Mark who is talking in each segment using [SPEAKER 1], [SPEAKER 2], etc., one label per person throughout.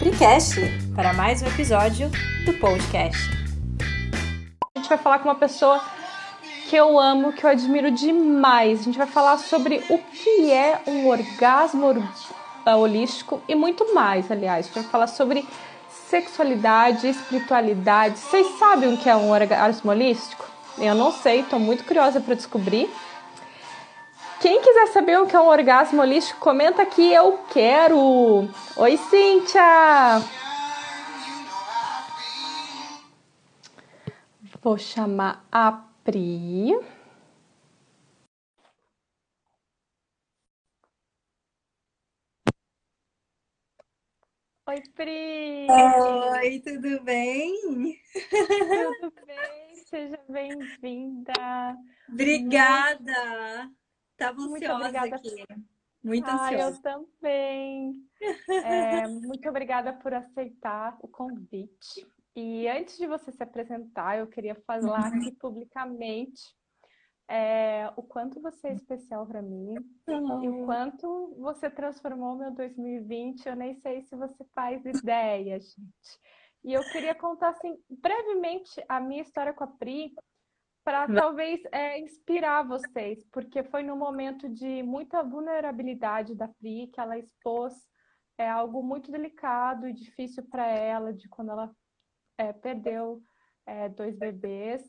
[SPEAKER 1] Precast para mais um episódio do podcast.
[SPEAKER 2] A gente vai falar com uma pessoa que eu amo, que eu admiro demais. A gente vai falar sobre o que é um orgasmo holístico e muito mais, aliás. A gente vai falar sobre sexualidade, espiritualidade. Vocês sabem o que é um orgasmo holístico? Eu não sei, estou muito curiosa para descobrir. Quem quiser saber o que é um orgasmo holístico, comenta aqui, eu quero! Oi, Cíntia! Vou chamar a Pri. Oi, Pri!
[SPEAKER 3] Oi, tudo bem?
[SPEAKER 2] Tudo bem? Seja bem-vinda.
[SPEAKER 3] Obrigada. Estava
[SPEAKER 2] Muito
[SPEAKER 3] ansiosa
[SPEAKER 2] obrigada.
[SPEAKER 3] aqui. Muito
[SPEAKER 2] Ah, eu
[SPEAKER 3] ansiosa.
[SPEAKER 2] também. É, muito obrigada por aceitar o convite. E antes de você se apresentar, eu queria falar aqui publicamente é, o quanto você é especial para mim e o quanto você transformou meu 2020. Eu nem sei se você faz ideia, gente. E eu queria contar assim brevemente a minha história com a Pri para talvez é, inspirar vocês, porque foi num momento de muita vulnerabilidade da Pri que ela expôs é, algo muito delicado e difícil para ela, de quando ela é, perdeu é, dois bebês.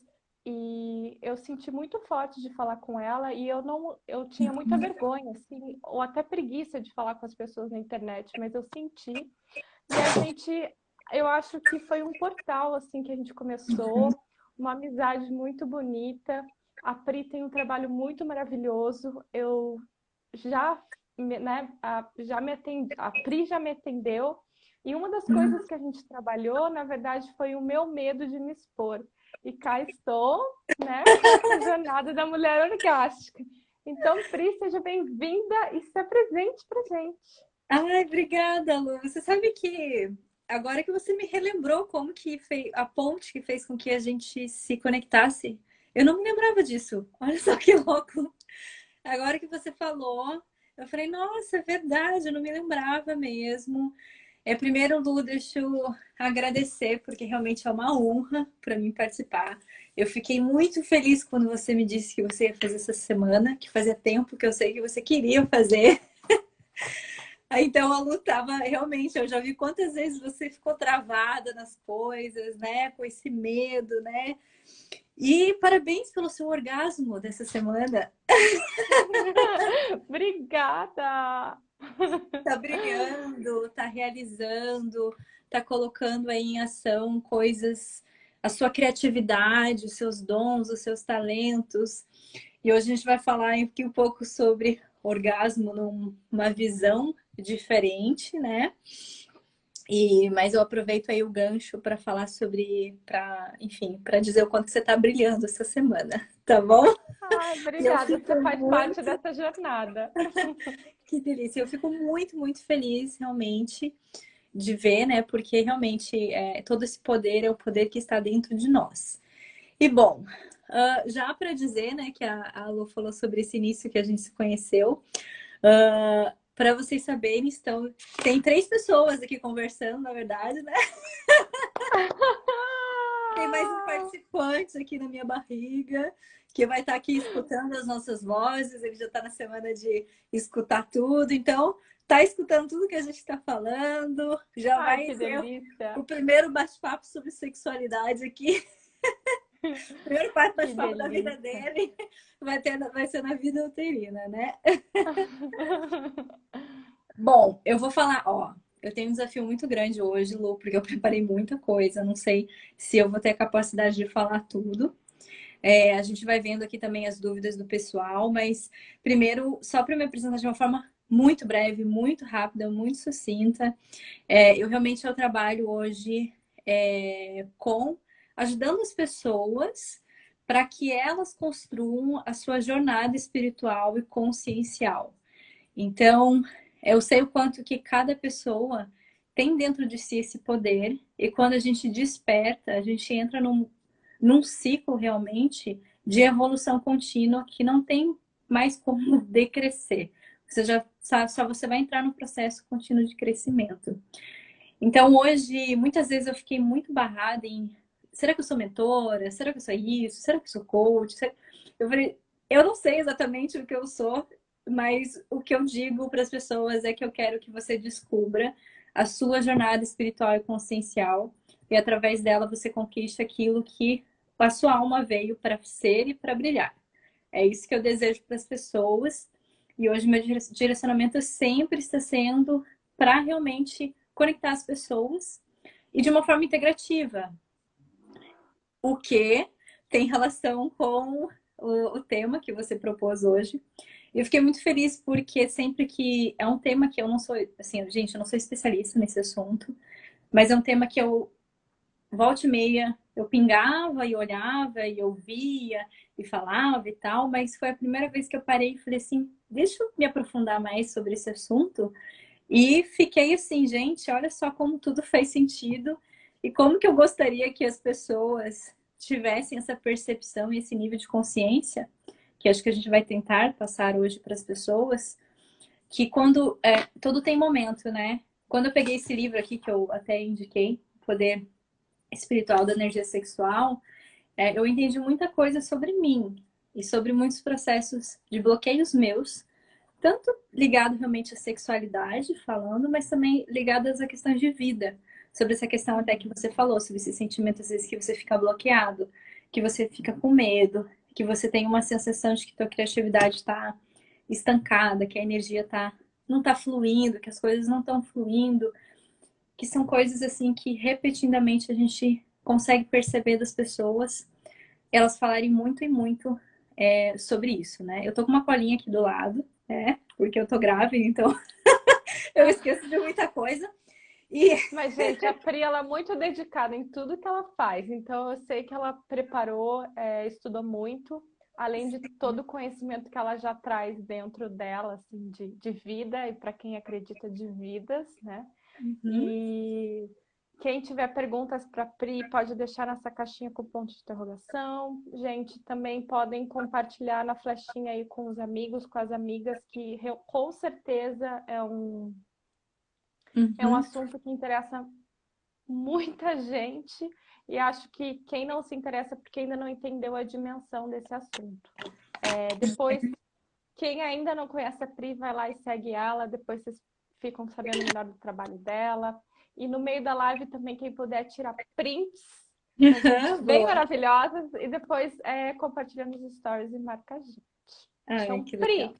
[SPEAKER 2] E eu senti muito forte de falar com ela e eu não, eu tinha muita vergonha, assim, ou até preguiça de falar com as pessoas na internet, mas eu senti. E a gente, eu acho que foi um portal assim que a gente começou, uma amizade muito bonita. A Pri tem um trabalho muito maravilhoso. Eu já, né, a, já me atendi, a Pri já me atendeu. E uma das coisas que a gente trabalhou, na verdade, foi o meu medo de me expor. E cá estou, né, com a jornada da mulher orgástica. Então, Pri, seja bem-vinda e se apresente pra gente.
[SPEAKER 3] Ai, obrigada, Lu. Você sabe que agora que você me relembrou como que fez a ponte que fez com que a gente se conectasse, eu não me lembrava disso. Olha só que louco. Agora que você falou, eu falei, nossa, é verdade, eu não me lembrava mesmo. É, primeiro, Lu, deixa eu agradecer, porque realmente é uma honra para mim participar. Eu fiquei muito feliz quando você me disse que você ia fazer essa semana, que fazia tempo que eu sei que você queria fazer. Então a Lu tava realmente, eu já vi quantas vezes você ficou travada nas coisas, né? Com esse medo, né? E parabéns pelo seu orgasmo dessa semana.
[SPEAKER 2] Obrigada!
[SPEAKER 3] Tá brilhando, tá realizando, tá colocando aí em ação coisas, a sua criatividade, os seus dons, os seus talentos. E hoje a gente vai falar aqui um pouco sobre orgasmo numa visão diferente, né? E, mas eu aproveito aí o gancho para falar sobre, para, enfim, para dizer o quanto você tá brilhando essa semana, tá bom?
[SPEAKER 2] Ai, obrigada, você faz
[SPEAKER 3] muito-
[SPEAKER 2] parte dessa jornada.
[SPEAKER 3] Que delícia. Eu fico muito, muito feliz, realmente, de ver, né? Porque realmente é, todo esse poder é o poder que está dentro de nós. E bom, ah, já para dizer, né, que a, a Lu falou sobre esse início que a gente se conheceu, para vocês saberem, estão, tem três pessoas aqui conversando, na verdade, né? Tem mais um participante aqui na minha barriga, que vai estar aqui escutando as nossas vozes. Ele já está na semana de escutar tudo. Então, tá escutando tudo que a gente está falando. Já
[SPEAKER 2] Ai,
[SPEAKER 3] vai ser o primeiro bate-papo sobre sexualidade aqui. O primeiro bate-papo da vida dele vai, ter, vai ser na vida uterina, né? Bom, eu vou falar, ó, eu tenho um desafio muito grande hoje, Lu, porque eu preparei muita coisa. Não sei se eu vou ter a capacidade de falar tudo. É, a gente vai vendo aqui também as dúvidas do pessoal, mas primeiro, só para me apresentar de uma forma muito breve, muito rápida, muito sucinta. É, eu realmente eu trabalho hoje é, com ajudando as pessoas para que elas construam a sua jornada espiritual e consciencial. Então, eu sei o quanto que cada pessoa tem dentro de si esse poder, e quando a gente desperta, a gente entra num, num ciclo realmente de evolução contínua que não tem mais como decrescer. Você já sabe, só você vai entrar no processo contínuo de crescimento. Então, hoje, muitas vezes eu fiquei muito barrada em será que eu sou mentora? Será que eu sou isso? Será que eu sou coach? Eu falei, eu não sei exatamente o que eu sou, mas o que eu digo para as pessoas é que eu quero que você descubra a sua jornada espiritual e consciencial e através dela você conquiste aquilo que a sua alma veio para ser e para brilhar. É isso que eu desejo para as pessoas e hoje meu direcionamento sempre está sendo para realmente conectar as pessoas e de uma forma integrativa. O que tem relação com o, o tema que você propôs hoje. Eu fiquei muito feliz porque sempre que é um tema que eu não sou, assim, gente, eu não sou especialista nesse assunto, mas é um tema que eu volta e meia eu pingava e olhava e ouvia e falava e tal, mas foi a primeira vez que eu parei e falei assim, deixa eu me aprofundar mais sobre esse assunto. E fiquei assim, gente, olha só como tudo faz sentido e como que eu gostaria que as pessoas tivessem essa percepção e esse nível de consciência, que acho que a gente vai tentar passar hoje para as pessoas, que quando é, tudo tem momento, né? Quando eu peguei esse livro aqui que eu até indiquei, Poder Espiritual da Energia Sexual, é, eu entendi muita coisa sobre mim e sobre muitos processos de bloqueios meus, tanto ligado realmente à sexualidade, falando, mas também ligadas a questões de vida sobre essa questão até que você falou, sobre esse sentimento às vezes que você fica bloqueado, que você fica com medo, que você tem uma sensação de que tua criatividade está estancada, que a energia tá não está fluindo, que as coisas não estão fluindo, que são coisas assim que repetidamente a gente consegue perceber das pessoas, elas falarem muito e muito é, sobre isso, né? Eu tô com uma colinha aqui do lado, né? Porque eu tô grávida, então eu esqueço de muita coisa.
[SPEAKER 2] E... Mas, gente, a Pri, ela é muito dedicada em tudo que ela faz. Então, eu sei que ela preparou, é, estudou muito, além de todo o conhecimento que ela já traz dentro dela, assim, de, de vida e para quem acredita de vidas, né? Uhum. E quem tiver perguntas para Pri, pode deixar nessa caixinha com ponto de interrogação. Gente, também podem compartilhar na flechinha aí com os amigos, com as amigas, que com certeza é um Uhum. É um uhum. assunto que interessa muita gente e acho que quem não se interessa porque ainda não entendeu a dimensão desse assunto. É, depois, quem ainda não conhece a Pri, vai lá e segue ela, depois vocês ficam sabendo melhor do trabalho dela. E no meio da live também, quem puder tirar prints uhum, bem maravilhosas e depois é, compartilha nos stories e marca a gente.
[SPEAKER 3] Ai, então, Pri, legal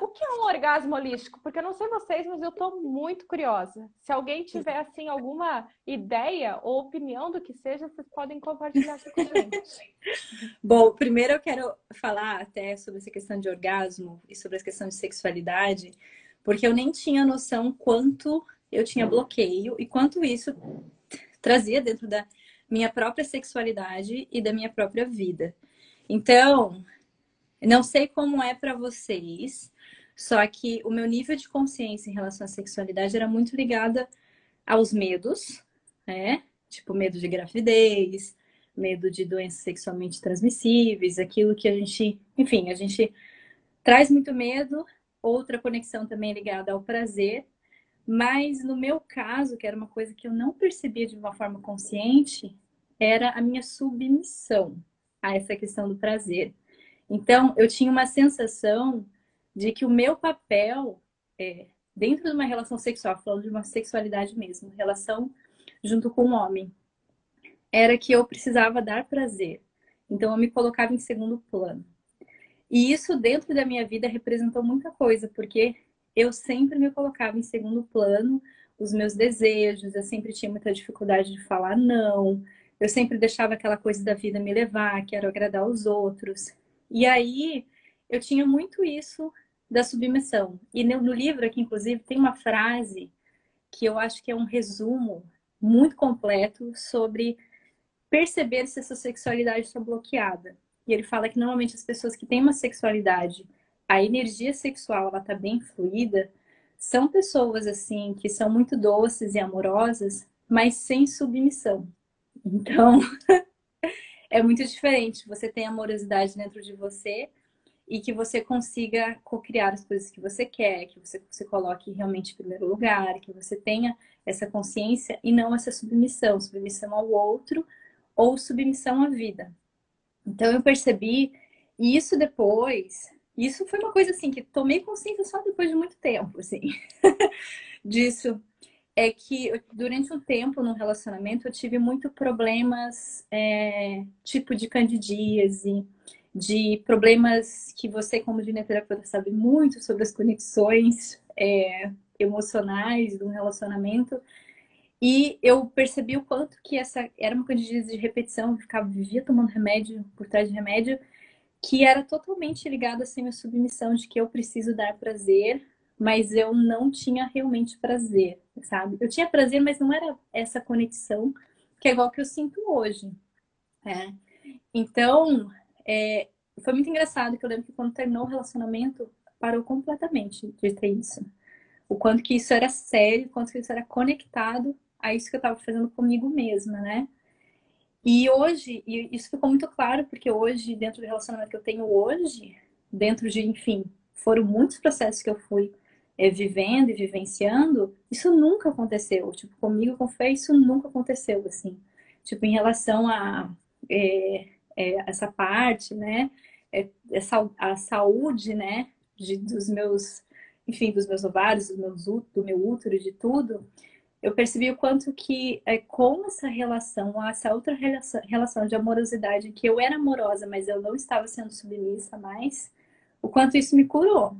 [SPEAKER 2] o que é um orgasmo holístico? Porque eu não sei vocês, mas eu estou muito curiosa. Se alguém tiver assim alguma ideia ou opinião do que seja, vocês podem compartilhar com a gente.
[SPEAKER 3] Bom, primeiro eu quero falar até sobre essa questão de orgasmo e sobre essa questão de sexualidade, porque eu nem tinha noção quanto eu tinha bloqueio e quanto isso trazia dentro da minha própria sexualidade e da minha própria vida. Então, não sei como é para vocês, só que o meu nível de consciência em relação à sexualidade era muito ligada aos medos, né? Tipo, medo de gravidez, medo de doenças sexualmente transmissíveis, aquilo que a gente, enfim, a gente traz muito medo. Outra conexão também ligada ao prazer, mas no meu caso, que era uma coisa que eu não percebia de uma forma consciente, era a minha submissão a essa questão do prazer. Então, eu tinha uma sensação de que o meu papel é, dentro de uma relação sexual, falando de uma sexualidade mesmo, relação junto com um homem, era que eu precisava dar prazer. Então, eu me colocava em segundo plano. E isso dentro da minha vida representou muita coisa, porque eu sempre me colocava em segundo plano os meus desejos, eu sempre tinha muita dificuldade de falar não, eu sempre deixava aquela coisa da vida me levar, quero agradar os outros. E aí eu tinha muito isso da submissão. E no, livro aqui, inclusive, tem uma frase que eu acho que é um resumo muito completo sobre perceber se essa sexualidade está bloqueada. E ele fala que normalmente as pessoas que têm uma sexualidade, a energia sexual ela está bem fluida, são pessoas assim que são muito doces e amorosas, mas sem submissão. Então, é muito diferente. Você tem amorosidade dentro de você e que você consiga co-criar as coisas que você quer, que você se coloque realmente em primeiro lugar, que você tenha essa consciência e não essa submissão, submissão ao outro ou submissão à vida. Então eu percebi isso depois, isso foi uma coisa assim que tomei consciência só depois de muito tempo, assim, disso. É que durante um tempo no relacionamento eu tive muito problemas, é, tipo de candidíase, de problemas que você, como gineterapeuta, sabe muito sobre as conexões é, emocionais do relacionamento. E eu percebi o quanto que essa era uma candidíase de repetição, eu ficava, vivia tomando remédio por trás de remédio, que era totalmente ligado assim à submissão de que eu preciso dar prazer, mas eu não tinha realmente prazer, sabe? Eu tinha prazer, mas não era essa conexão que é igual que eu sinto hoje. É. Então, é, foi muito engraçado que eu lembro que quando terminou o relacionamento, parou completamente de ter isso. O quanto que isso era sério, o quanto que isso era conectado a isso que eu estava fazendo comigo mesma, né? E hoje, e isso ficou muito claro, porque hoje, dentro do relacionamento que eu tenho hoje, dentro de, enfim, foram muitos processos que eu fui é, vivendo e vivenciando, isso nunca aconteceu. Tipo, comigo, com Fê, isso nunca aconteceu, assim. Tipo, em relação a é, é, essa parte, né? É, essa, a saúde, né? De, dos meus, enfim, dos meus ovários, do meu, do meu útero, de tudo, eu percebi o quanto que é, com essa relação, essa outra relação, relação de amorosidade, que eu era amorosa, mas eu não estava sendo submissa mais, o quanto isso me curou.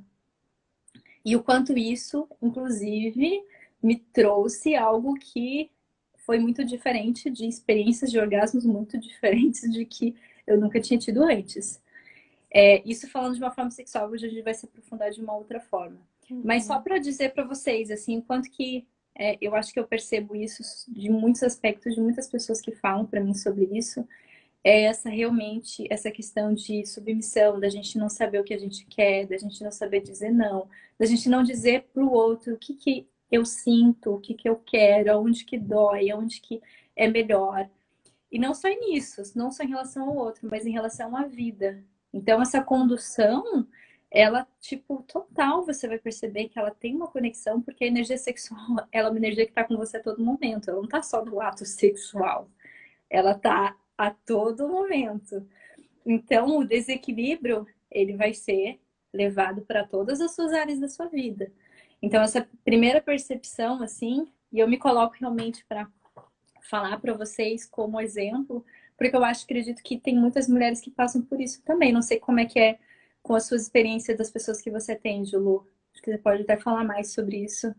[SPEAKER 3] E o quanto isso, inclusive, me trouxe algo que foi muito diferente de experiências de orgasmos muito diferentes de que eu nunca tinha tido antes. É, isso falando de uma forma sexual, hoje a gente vai se aprofundar de uma outra forma. Uhum. Mas só para dizer para vocês, assim, o quanto que é, eu acho que eu percebo isso de muitos aspectos, de muitas pessoas que falam para mim sobre isso, é essa realmente, essa questão de submissão, da gente não saber o que a gente quer, da gente não saber dizer não, da gente não dizer para o outro o que, que eu sinto, o que, que eu quero, onde que dói, onde que é melhor. E não só nisso, não só em relação ao outro, mas em relação à vida. Então, essa condução, ela, tipo, total, você vai perceber que ela tem uma conexão, porque a energia sexual, ela é uma energia que está com você a todo momento. Ela não está só no ato sexual. Ela está a todo momento. Então, o desequilíbrio, ele vai ser levado para todas as suas áreas da sua vida. Então, essa primeira percepção, assim, e eu me coloco realmente para falar para vocês como exemplo, porque eu acho, acredito que tem muitas mulheres que passam por isso também. Não sei como é que é com as suas experiências das pessoas que você atende, Lu. Acho que você pode até falar mais sobre isso.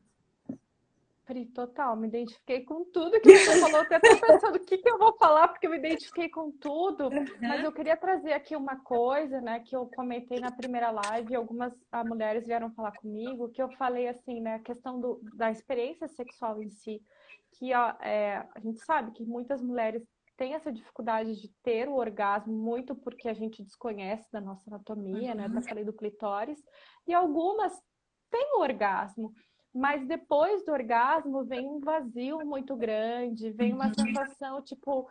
[SPEAKER 2] Pri, total, me identifiquei com tudo que você falou. Até tô pensando o que, que eu vou falar, porque eu me identifiquei com tudo. Uhum. Mas eu queria trazer aqui uma coisa, né, que eu comentei na primeira live, algumas ah, mulheres vieram falar comigo, que eu falei assim, né, a questão do, da experiência sexual em si, que ó, é, a gente sabe que muitas mulheres têm essa dificuldade de ter o orgasmo, muito porque a gente desconhece da nossa anatomia, uhum. né, até falei do clitóris, e algumas têm o orgasmo mas depois do orgasmo vem um vazio muito grande, vem uma uhum. sensação tipo,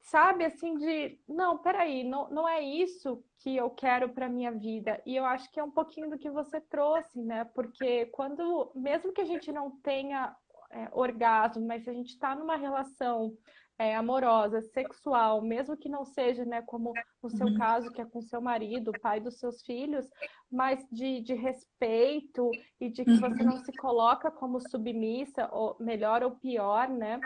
[SPEAKER 2] sabe, assim, de não, peraí, não, não é isso que eu quero para minha vida. E eu acho que é um pouquinho do que você trouxe, né? Porque quando, mesmo que a gente não tenha é, orgasmo, mas se a gente está numa relação é, amorosa, sexual, mesmo que não seja, né, como no seu uhum. caso, que é com seu marido, pai dos seus filhos, mas de, de respeito e de que você não uhum. se coloca como submissa, ou melhor ou pior, né?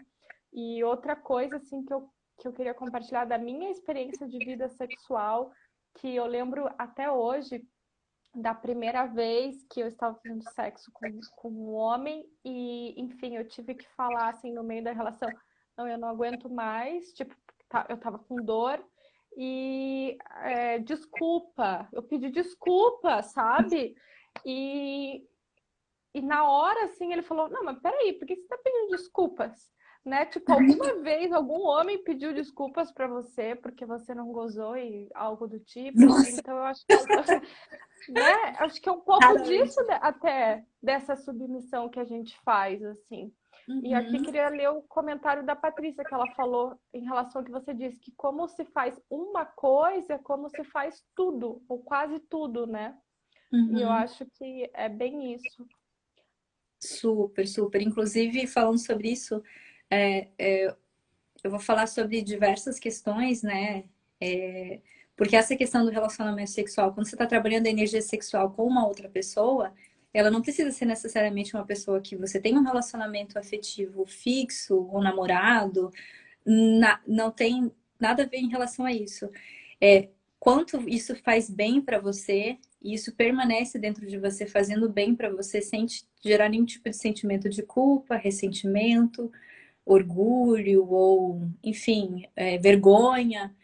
[SPEAKER 2] E outra coisa, assim, que eu, que eu queria compartilhar da minha experiência de vida sexual, que eu lembro até hoje, da primeira vez que eu estava fazendo sexo com, com um homem e, enfim, eu tive que falar, assim, no meio da relação, não, eu não aguento mais, tipo, tá, eu tava com dor e é, desculpa, eu pedi desculpa, sabe? E, e na hora, assim, ele falou, não, mas peraí, por que você tá pedindo desculpas? Né? Tipo, alguma vez algum homem pediu desculpas para você porque você não gozou e algo do tipo. Nossa. Então eu acho que, né? acho que é um pouco disso né, até dessa submissão que a gente faz, assim. Uhum. E aqui queria ler o comentário da Patrícia, que ela falou em relação ao que você disse, que como se faz uma coisa, é como se faz tudo, ou quase tudo, né? Uhum. E eu uhum. acho que é bem isso.
[SPEAKER 3] Super, super. Inclusive, falando sobre isso, é, é, eu vou falar sobre diversas questões, né? É, porque essa questão do relacionamento sexual, quando você está trabalhando a energia sexual com uma outra pessoa, ela não precisa ser necessariamente uma pessoa que você tem um relacionamento afetivo fixo ou namorado, na, não tem nada a ver em relação a isso. É, quanto isso faz bem para você e isso permanece dentro de você fazendo bem para você sem gerar nenhum tipo de sentimento de culpa, ressentimento, orgulho ou, enfim, é, vergonha.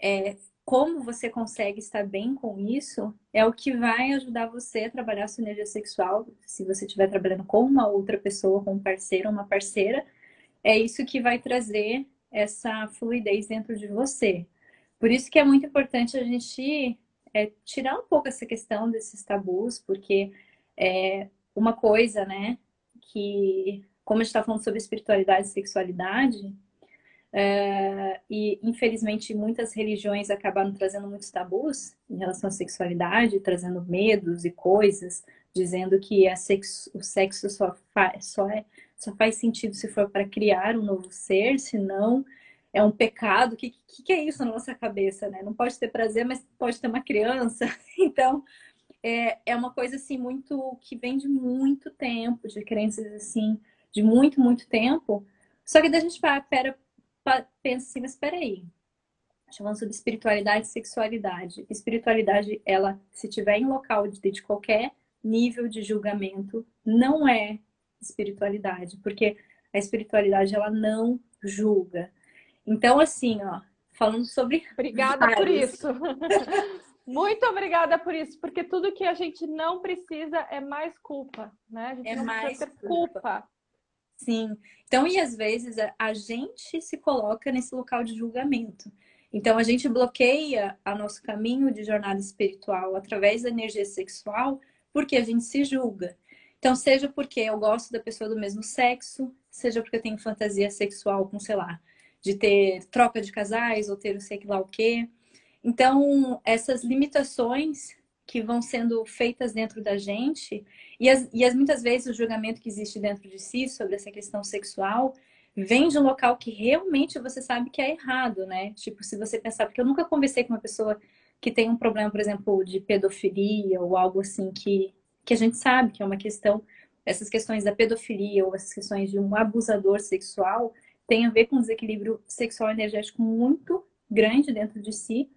[SPEAKER 3] É, como você consegue estar bem com isso é o que vai ajudar você a trabalhar a sua energia sexual. Se você estiver trabalhando com uma outra pessoa, com um parceiro ou uma parceira, é isso que vai trazer essa fluidez dentro de você. Por isso que é muito importante a gente é, tirar um pouco essa questão desses tabus, porque é uma coisa, né, que, como a gente está falando sobre espiritualidade e sexualidade, é, e infelizmente muitas religiões acabaram trazendo muitos tabus em relação à sexualidade, trazendo medos e coisas, dizendo que sexo, o sexo só, só, é, só faz sentido se for para criar um novo ser, senão é um pecado. O que, que, que, é isso na nossa cabeça, né? Não pode ter prazer, mas pode ter uma criança. Então, é, é uma coisa assim muito que vem de muito tempo, de crenças assim, de muito, muito tempo. Só que daí a gente para, pensa assim, mas espera aí. Chamando sobre espiritualidade e sexualidade. Espiritualidade, ela, se tiver em local de, de qualquer nível de julgamento, não é espiritualidade, porque a espiritualidade ela não julga. Então, assim, ó, falando sobre.
[SPEAKER 2] Obrigada vários. por isso. Muito obrigada por isso, porque tudo que a gente não precisa é mais culpa, né? A gente
[SPEAKER 3] é
[SPEAKER 2] não
[SPEAKER 3] mais
[SPEAKER 2] precisa ter culpa. culpa.
[SPEAKER 3] Sim. Então, e às vezes a gente se coloca nesse local de julgamento. Então, a gente bloqueia o nosso caminho de jornada espiritual através da energia sexual porque a gente se julga. Então, seja porque eu gosto da pessoa do mesmo sexo, seja porque eu tenho fantasia sexual com, sei lá, de ter troca de casais ou ter o sei lá o quê. Então, essas limitações que vão sendo feitas dentro da gente. E, as, e as, muitas vezes o julgamento que existe dentro de si sobre essa questão sexual vem de um local que realmente você sabe que é errado, né? Tipo, se você pensar, porque eu nunca conversei com uma pessoa que tem um problema, por exemplo, de pedofilia ou algo assim que, que a gente sabe que é uma questão, essas questões da pedofilia ou essas questões de um abusador sexual tem a ver com um desequilíbrio sexual energético muito grande dentro de si,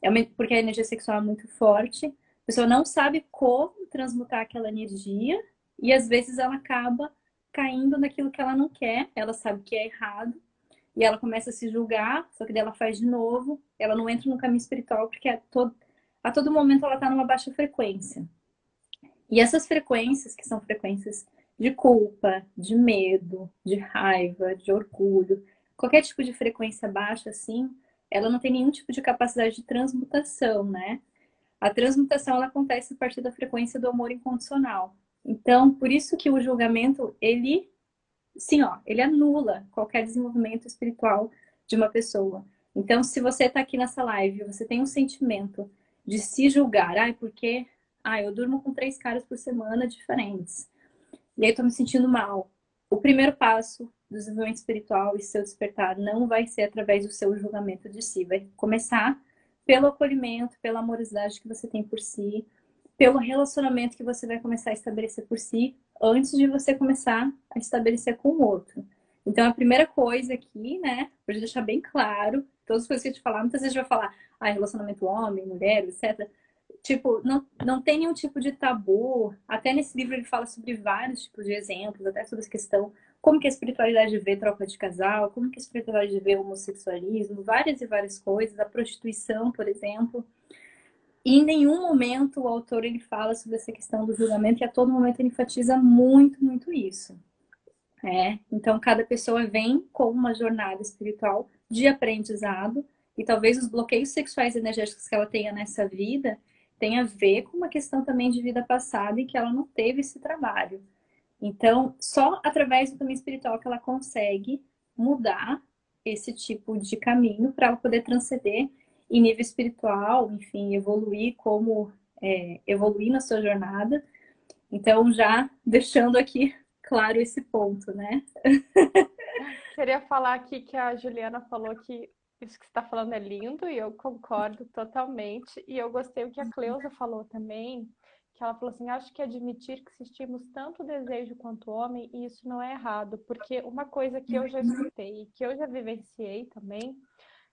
[SPEAKER 3] é porque a energia sexual é muito forte a pessoa não sabe como transmutar aquela energia e às vezes ela acaba caindo naquilo que ela não quer, ela sabe que é errado e ela começa a se julgar, só que daí ela faz de novo, ela não entra no caminho espiritual porque a todo, a todo momento ela está numa baixa frequência. E essas frequências, que são frequências de culpa, de medo, de raiva, de orgulho, qualquer tipo de frequência baixa assim, ela não tem nenhum tipo de capacidade de transmutação, né? A transmutação ela acontece a partir da frequência do amor incondicional. Então, por isso que o julgamento, ele, sim, ó, ele anula qualquer desenvolvimento espiritual de uma pessoa. Então, se você está aqui nessa live, você tem um sentimento de se julgar, ai, porque, ai, eu durmo com três caras por semana diferentes. E aí eu tô me sentindo mal. O primeiro passo do desenvolvimento espiritual e seu despertar não vai ser através do seu julgamento de si, vai começar pelo acolhimento, pela amorosidade que você tem por si, pelo relacionamento que você vai começar a estabelecer por si, antes de você começar a estabelecer com o outro. Então, a primeira coisa aqui, né, para deixar bem claro, todas as coisas que a gente falar, muitas vezes vai falar, ah, relacionamento homem, mulher, etc. Tipo, não, não tem nenhum tipo de tabu. Até nesse livro ele fala sobre vários tipos de exemplos, até sobre essa questão como que a espiritualidade vê troca de casal, como que a espiritualidade vê homossexualismo, várias e várias coisas, a prostituição, por exemplo. E em nenhum momento o autor ele fala sobre essa questão do julgamento e a todo momento ele enfatiza muito, muito isso. É, então cada pessoa vem com uma jornada espiritual de aprendizado e talvez os bloqueios sexuais e energéticos que ela tenha nessa vida tenha a ver com uma questão também de vida passada e que ela não teve esse trabalho. Então, só através do caminho espiritual que ela consegue mudar esse tipo de caminho para ela poder transcender em nível espiritual, enfim, evoluir como é, evoluir na sua jornada. Então, já deixando aqui claro esse ponto, né?
[SPEAKER 2] Queria falar aqui que a Juliana falou que isso que você está falando é lindo e eu concordo totalmente. E eu gostei o que a Cleusa falou também, que ela falou assim: acho que admitir que existimos tanto desejo quanto homem, e isso não é errado, porque uma coisa que eu já escutei, que eu já vivenciei também,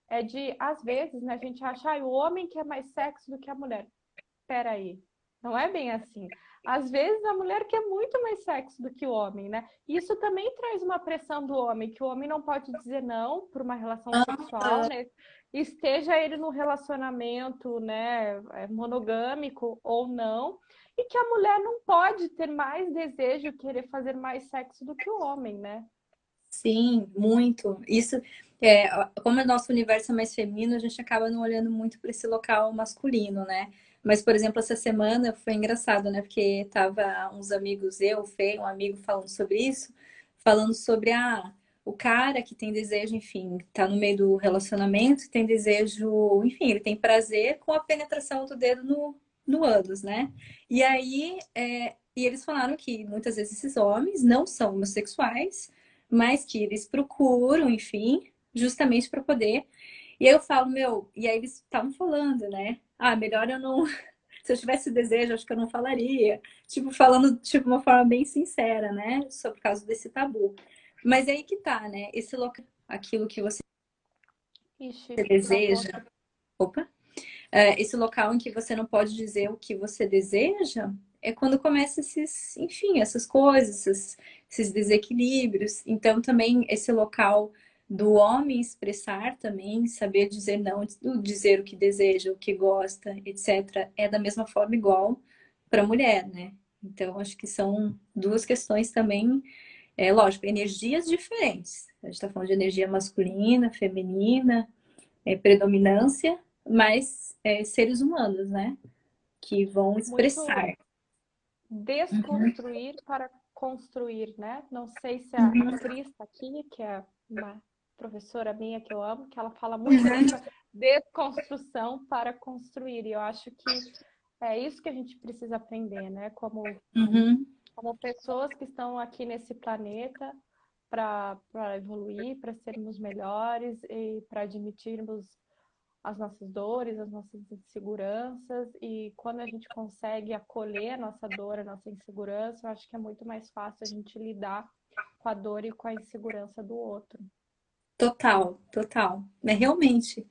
[SPEAKER 2] é de, às vezes, né, a gente acha, ah, o homem quer mais sexo do que a mulher. Peraí, não é bem assim. Às vezes a mulher quer muito mais sexo do que o homem, né? Isso também traz uma pressão do homem, que o homem não pode dizer não por uma relação sexual, né? Esteja ele no relacionamento, né, é, monogâmico ou não, e que a mulher não pode ter mais desejo, querer fazer mais sexo do que o homem, né?
[SPEAKER 3] Sim, muito. Isso, é, como o nosso universo é mais feminino, a gente acaba não olhando muito para esse local masculino, né? Mas, por exemplo, essa semana foi engraçado, né? Porque tava uns amigos, eu, o Fê, um amigo falando sobre isso, falando sobre ah, o cara que tem desejo, enfim, tá no meio do relacionamento, tem desejo, enfim, ele tem prazer com a penetração do dedo no, no ânus, né? E aí, é, e eles falaram que muitas vezes esses homens não são homossexuais, mas que eles procuram, enfim, justamente para poder. E aí eu falo, meu, e aí eles estavam falando, né? Ah, melhor eu não. Se eu tivesse desejo, acho que eu não falaria. Tipo, falando de tipo, uma forma bem sincera, né? Sobre o caso desse tabu. Mas é aí que tá, né? Esse local, aquilo que você Ixi, deseja. Opa! É, esse local em que você não pode dizer o que você deseja é quando começa esses, enfim, essas coisas, esses, esses desequilíbrios. Então, também esse local do homem expressar também, saber dizer não, dizer o que deseja, o que gosta, etc., é da mesma forma igual para a mulher, né? Então, acho que são duas questões também, é lógico, energias diferentes. A gente está falando de energia masculina, feminina, é, predominância, mas é, seres humanos, né? Que vão expressar. Muito
[SPEAKER 2] desconstruir uhum. para construir, né? Não sei se a uhum. Cris está aqui, que é uma professora minha que eu amo, que ela fala muito dessa desconstrução para construir. E eu acho que é isso que a gente precisa aprender, né? Como, uhum. como pessoas que estão aqui nesse planeta para evoluir, para sermos melhores e para admitirmos as nossas dores, as nossas inseguranças. E quando a gente consegue acolher a nossa dor, a nossa insegurança, eu acho que é muito mais fácil a gente lidar com a dor e com a insegurança do outro.
[SPEAKER 3] Total, total. É realmente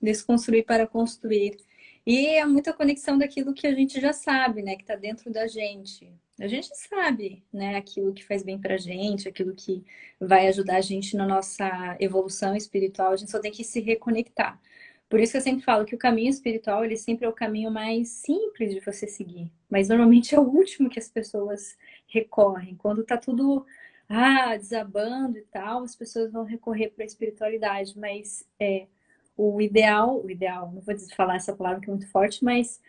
[SPEAKER 3] desconstruir para construir. E é muita conexão daquilo que a gente já sabe, né? Que está dentro da gente. A gente sabe, né? Aquilo que faz bem pra gente, aquilo que vai ajudar a gente na nossa evolução espiritual. A gente só tem que se reconectar. Por isso que eu sempre falo que o caminho espiritual, ele sempre é o caminho mais simples de você seguir. Mas normalmente é o último que as pessoas recorrem. Quando tá tudo ah, desabando e tal, as pessoas vão recorrer para a espiritualidade, mas é, o ideal, o ideal, não vou falar essa palavra que é muito forte, mas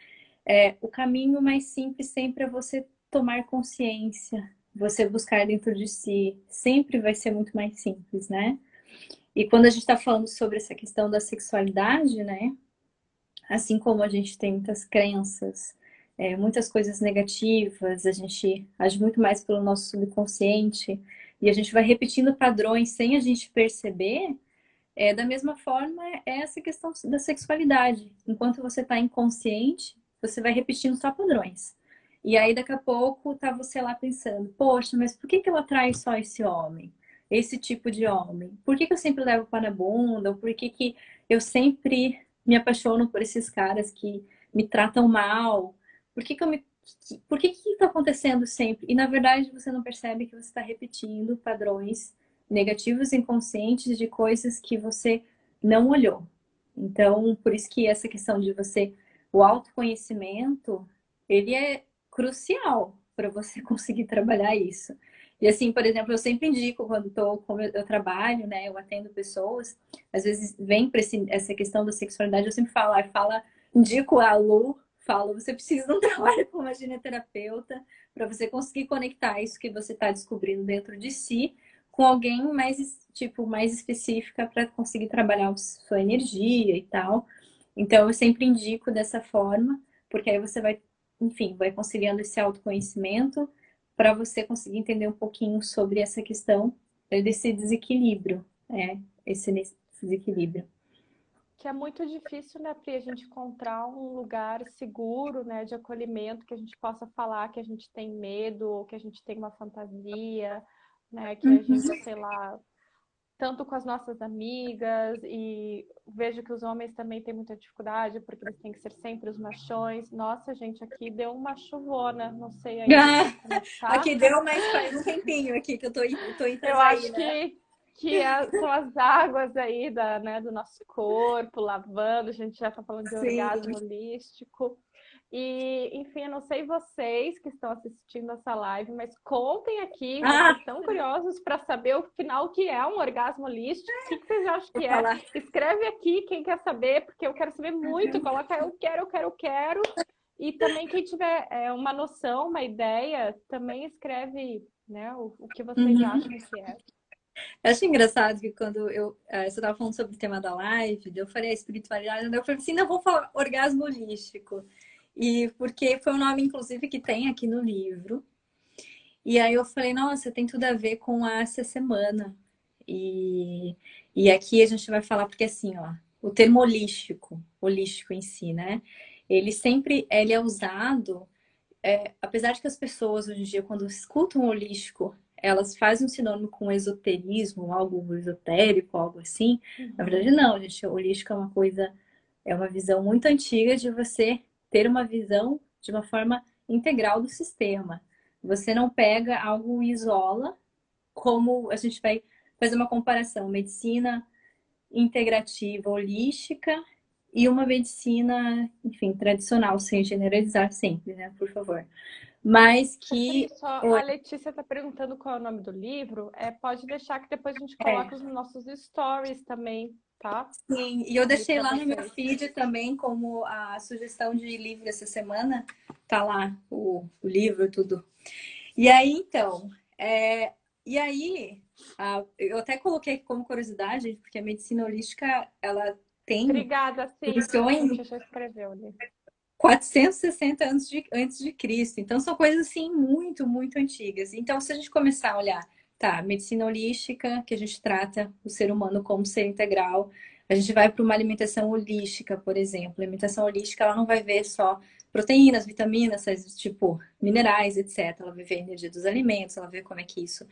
[SPEAKER 3] é, o caminho mais simples sempre é você tomar consciência, você buscar dentro de si, sempre vai ser muito mais simples, né? E quando a gente está falando sobre essa questão da sexualidade, né? Assim como a gente tem muitas crenças, é, muitas coisas negativas, a gente age muito mais pelo nosso subconsciente e a gente vai repetindo padrões sem a gente perceber. É, da mesma forma, é essa questão da sexualidade. Enquanto você está inconsciente, você vai repetindo só padrões. E aí, daqui a pouco, tá você lá pensando: poxa, mas por que, que ela atrai só esse homem? Esse tipo de homem? Por que, que eu sempre levo para na bunda? Ou por que, que eu sempre me apaixono por esses caras que me tratam mal? Por que, que eu me. Por que que está acontecendo sempre? E na verdade você não percebe que você está repetindo padrões negativos inconscientes de coisas que você não olhou. Então, por isso que essa questão de você, o autoconhecimento, ele é crucial para você conseguir trabalhar isso. E assim, por exemplo, eu sempre indico quando tô, como eu, trabalho, né, eu atendo pessoas, às vezes vem para essa questão da sexualidade, eu sempre falo, fala, indico a Lu falo, você precisa de um trabalho com uma gineterapeuta para você conseguir conectar isso que você está descobrindo dentro de si com alguém mais, tipo, mais específica para conseguir trabalhar sua energia e tal. Então, eu sempre indico dessa forma, porque aí você vai, enfim, vai conciliando esse autoconhecimento para você conseguir entender um pouquinho sobre essa questão desse desequilíbrio, é, esse desequilíbrio
[SPEAKER 2] que é muito difícil, né, Pri, a gente encontrar um lugar seguro, né, de acolhimento, que a gente possa falar que a gente tem medo, ou que a gente tem uma fantasia, né, que a gente, uhum. sei lá, tanto com as nossas amigas, e vejo que os homens também têm muita dificuldade, porque eles têm que ser sempre os machões. Nossa, gente, aqui deu uma chuvona, não sei ainda.
[SPEAKER 3] tá. Aqui deu, mas faz um tempinho aqui que eu tô, tô
[SPEAKER 2] Eu acho né? que que é, são as águas aí da, né, do nosso corpo, lavando, a gente já está falando de Sim. orgasmo holístico. E, enfim, eu não sei vocês que estão assistindo essa live, mas contem aqui, ah. estão curiosos para saber o final que é um orgasmo holístico. O que, vocês acham que é? Escreve aqui quem quer saber, porque eu quero saber muito. Coloca eu quero, eu quero, eu quero. E também quem tiver é, uma noção, uma ideia, também escreve né, o, o que vocês uhum. acham que é.
[SPEAKER 3] Eu acho engraçado que quando eu, uh, você estava falando sobre o tema da live, eu falei a espiritualidade, eu falei assim, não vou falar orgasmo holístico. E porque foi um nome, inclusive, que tem aqui no livro. E aí eu falei, nossa, tem tudo a ver com essa semana. E, e aqui a gente vai falar, porque assim, ó, o termo holístico, holístico em si, né? Ele sempre ele é usado, é, apesar de que as pessoas hoje em dia, quando escutam holístico, elas fazem um sinônimo com esoterismo, algo esotérico, algo assim. Uhum. Na verdade, não, gente. Holística é uma coisa, é uma visão muito antiga de você ter uma visão de uma forma integral do sistema. Você não pega algo e isola, como a gente vai fazer uma comparação, medicina integrativa holística e uma medicina, enfim, tradicional, sem generalizar sempre, né? Por favor mas que.
[SPEAKER 2] Só, a Letícia está perguntando qual é o nome do livro. É, pode deixar que depois a gente coloca é. nos nossos stories também, tá?
[SPEAKER 3] Sim, e eu deixei lá no meu feed também como a sugestão de livro essa semana. Tá lá o, o livro, tudo. E aí, então, é, e aí, a, eu até coloquei como curiosidade, porque a medicina holística, ela tem.
[SPEAKER 2] Obrigada, sim. Funções... Deixa eu escrever o livro.
[SPEAKER 3] 460 antes de, antes de Cristo. Então, são coisas assim muito, muito antigas. Então, se a gente começar a olhar, tá, medicina holística, que a gente trata o ser humano como ser integral, a gente vai para uma alimentação holística, por exemplo. A alimentação holística, ela não vai ver só proteínas, vitaminas, tipo minerais, etc. Ela vai ver a energia dos alimentos, ela ver como é que isso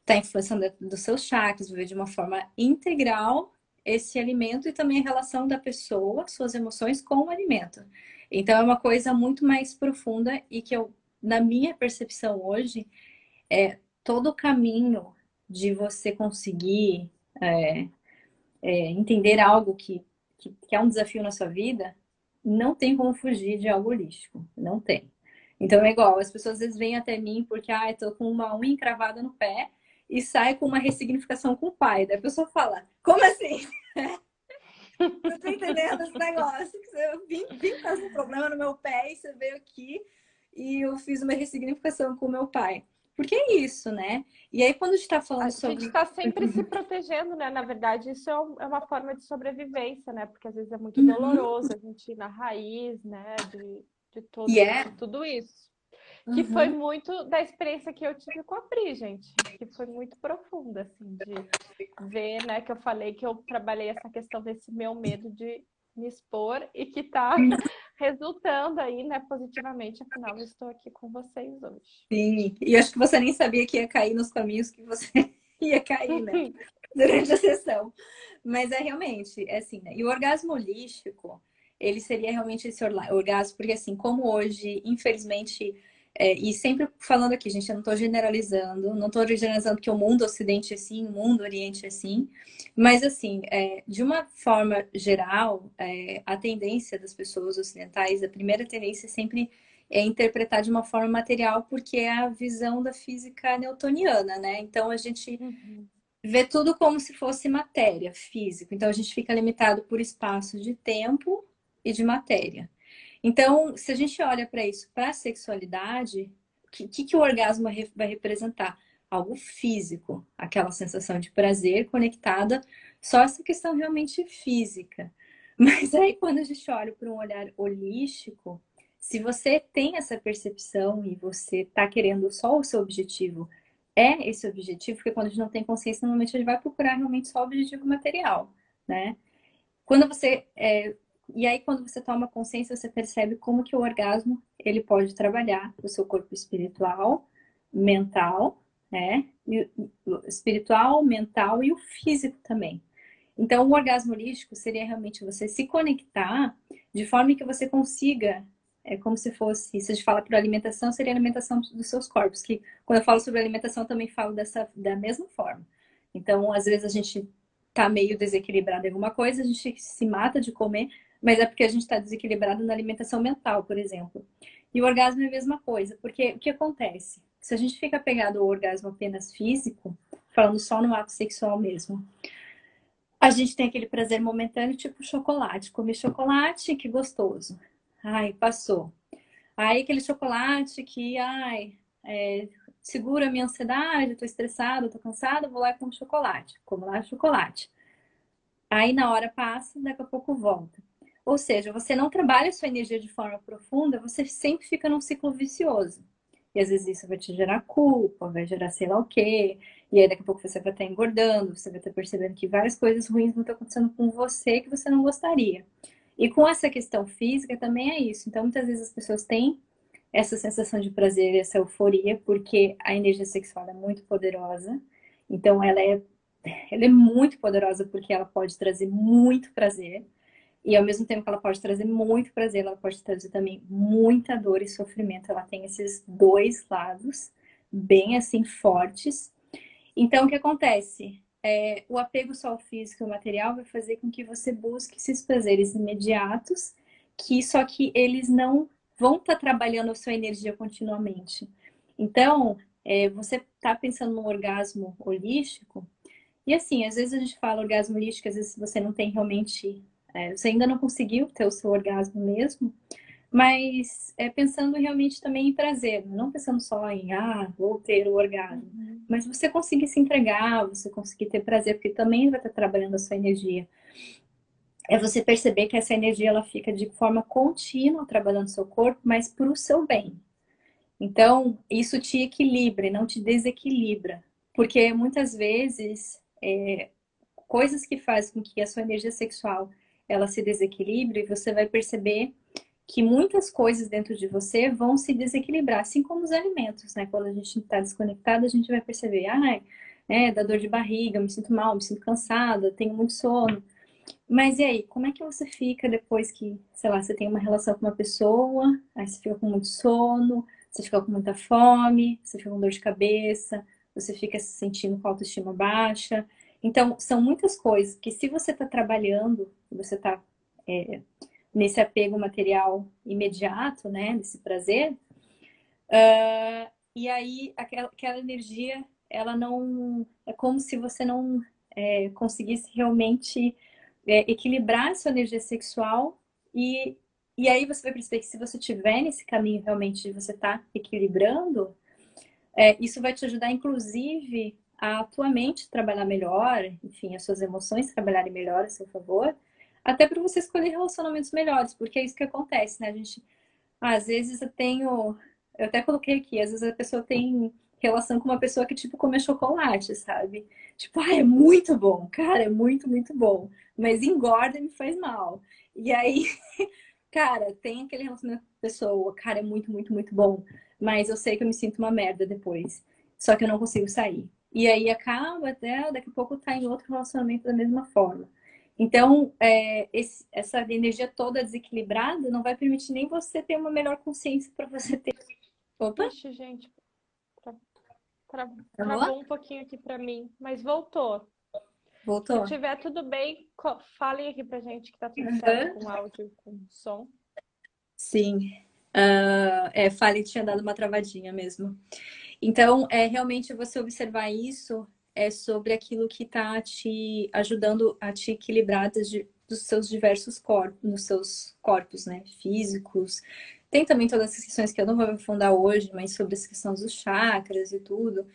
[SPEAKER 3] está influenciando dos seus chakras, vai ver de uma forma integral esse alimento e também a relação da pessoa, suas emoções com o alimento. Então é uma coisa muito mais profunda e que eu, na minha percepção hoje, é todo o caminho de você conseguir é, é, entender algo que, que, que é um desafio na sua vida, não tem como fugir de algo holístico. Não tem. Então é igual, as pessoas às vezes vêm até mim porque, ah, eu tô com uma unha encravada no pé e sai com uma ressignificação com o pai. Daí a pessoa fala, como assim? Não tô entendendo esse negócio. Eu vim, vim fazer um problema no meu pé e você veio aqui e eu fiz uma ressignificação com o meu pai. Porque é isso, né? E aí, quando a gente está falando sobre.
[SPEAKER 2] A gente está sempre se protegendo, né? Na verdade, isso é, é uma forma de sobrevivência, né? Porque às vezes é muito uhum. doloroso a gente ir na raiz, né? De, de, todo, yeah. de tudo isso. Que uhum. foi muito da experiência que eu tive com a Pri, gente. Que foi muito profunda, assim, de ver, né? Que eu falei que eu trabalhei essa questão desse meu medo de me expor e que tá resultando aí, né, positivamente. Afinal, eu estou aqui com vocês hoje.
[SPEAKER 3] Sim, e acho que você nem sabia que ia cair nos caminhos que você ia cair, né? Durante a sessão. Mas é realmente, é assim, né? E o orgasmo holístico, ele seria realmente esse orgasmo, porque assim, como hoje, infelizmente, é, e sempre falando aqui, gente, eu não estou generalizando, não estou generalizando que o mundo ocidente é assim, o mundo oriente é assim, mas assim, é, de uma forma geral, é, a tendência das pessoas ocidentais, a primeira tendência é sempre é interpretar de uma forma material, porque é a visão da física newtoniana, né? Então a gente uhum. vê tudo como se fosse matéria, físico. Então a gente fica limitado por espaço de tempo e de matéria. Então, se a gente olha para isso, para a sexualidade, o que, que, que o orgasmo vai representar? Algo físico, aquela sensação de prazer conectada, só essa questão realmente física. Mas aí, quando a gente olha para um olhar holístico, se você tem essa percepção e você está querendo só o seu objetivo, é esse objetivo, porque quando a gente não tem consciência, normalmente a gente vai procurar realmente só o objetivo material, né? Quando você é, e aí quando você toma consciência, você percebe como que o orgasmo ele pode trabalhar o seu corpo espiritual, mental, né? E, espiritual, mental e o físico também. Então, o orgasmo holístico seria realmente você se conectar de forma que você consiga, é como se fosse, se a gente fala por alimentação, seria alimentação dos seus corpos, que quando eu falo sobre alimentação, também falo dessa, da mesma forma. Então, às vezes a gente tá meio desequilibrado em alguma coisa, a gente se mata de comer, mas é porque a gente está desequilibrado na alimentação mental, por exemplo. E o orgasmo é a mesma coisa, porque o que acontece? Se a gente fica pegado ao orgasmo apenas físico, falando só no ato sexual mesmo, a gente tem aquele prazer momentâneo, tipo chocolate. Comer chocolate, que gostoso. Ai, passou. Aí aquele chocolate que, ai, é, segura a minha ansiedade, tô estressada, tô cansada, vou lá e como chocolate. Como lá chocolate. Aí na hora passa, daqui a pouco volta. Ou seja, você não trabalha sua energia de forma profunda, você sempre fica num ciclo vicioso. E às vezes isso vai te gerar culpa, vai gerar sei lá o quê. E aí daqui a pouco você vai estar engordando, você vai estar percebendo que várias coisas ruins vão estar acontecendo com você que você não gostaria. E com essa questão física também é isso. Então muitas vezes as pessoas têm essa sensação de prazer, essa euforia, porque a energia sexual é muito poderosa. Então ela é, ela é muito poderosa porque ela pode trazer muito prazer. E ao mesmo tempo que ela pode trazer muito prazer, ela pode trazer também muita dor e sofrimento. Ela tem esses dois lados bem assim fortes. Então, o que acontece? É, o apego só ao físico e ao material vai fazer com que você busque esses prazeres imediatos, que só que eles não vão estar tá trabalhando a sua energia continuamente. Então, é, você está pensando num orgasmo holístico, e assim, às vezes a gente fala orgasmo holístico, às vezes você não tem realmente é, você ainda não conseguiu ter o seu orgasmo mesmo, mas é pensando realmente também em prazer, não pensando só em, ah, vou ter o orgasmo, uhum. mas você conseguir se entregar, você conseguir ter prazer, porque também vai estar trabalhando a sua energia. É você perceber que essa energia ela fica de forma contínua trabalhando o seu corpo, mas para o seu bem. Então, isso te equilibra, não te desequilibra. Porque muitas vezes, é, coisas que fazem com que a sua energia sexual ela se desequilibre, você vai perceber que muitas coisas dentro de você vão se desequilibrar, assim como os alimentos, né? Quando a gente está desconectado, a gente vai perceber, ai, é, dá dor de barriga, me sinto mal, me sinto cansada, tenho muito sono. Mas e aí, como é que você fica depois que, sei lá, você tem uma relação com uma pessoa, aí você fica com muito sono, você fica com muita fome, você fica com dor de cabeça, você fica se sentindo com autoestima baixa. Então, são muitas coisas que se você está trabalhando, você está é, nesse apego material imediato, né, nesse prazer, uh, e aí aquela, aquela, energia, ela não, é como se você não é, conseguisse realmente é, equilibrar a sua energia sexual e, e aí você vai perceber que se você estiver nesse caminho realmente de você estar tá equilibrando, é, isso vai te ajudar, inclusive, a tua mente trabalhar melhor, enfim, as suas emoções trabalharem melhor a seu favor, até para você escolher relacionamentos melhores, porque é isso que acontece, né? A gente, às vezes eu tenho, eu até coloquei aqui, às vezes a pessoa tem relação com uma pessoa que, tipo, come chocolate, sabe? Tipo, ah, é muito bom, cara, é muito, muito bom, mas engorda e me faz mal. E aí, cara, tem aquele relacionamento com a pessoa, cara, é muito, muito, muito bom, mas eu sei que eu me sinto uma merda depois, só que eu não consigo sair. E aí acaba até daqui a pouco tá em outro relacionamento da mesma forma. Então, é, esse, essa energia toda desequilibrada não vai permitir nem você ter uma melhor consciência para você ter.
[SPEAKER 2] Opa! Ixi, gente, tra... Tra... travou um pouquinho aqui para mim, mas voltou.
[SPEAKER 3] Voltou.
[SPEAKER 2] Se tiver tudo bem, falem aqui pra gente que tá tudo uhum. certo com áudio, com som.
[SPEAKER 3] Sim. Uh, é, fale tinha dado uma travadinha mesmo. Então, é realmente você observar isso é sobre aquilo que está te ajudando a te equilibrar desde, dos seus diversos corpos, nos seus corpos, né, físicos. Tem também todas as questões que eu não vou aprofundar hoje, mas sobre as questões dos chakras e tudo.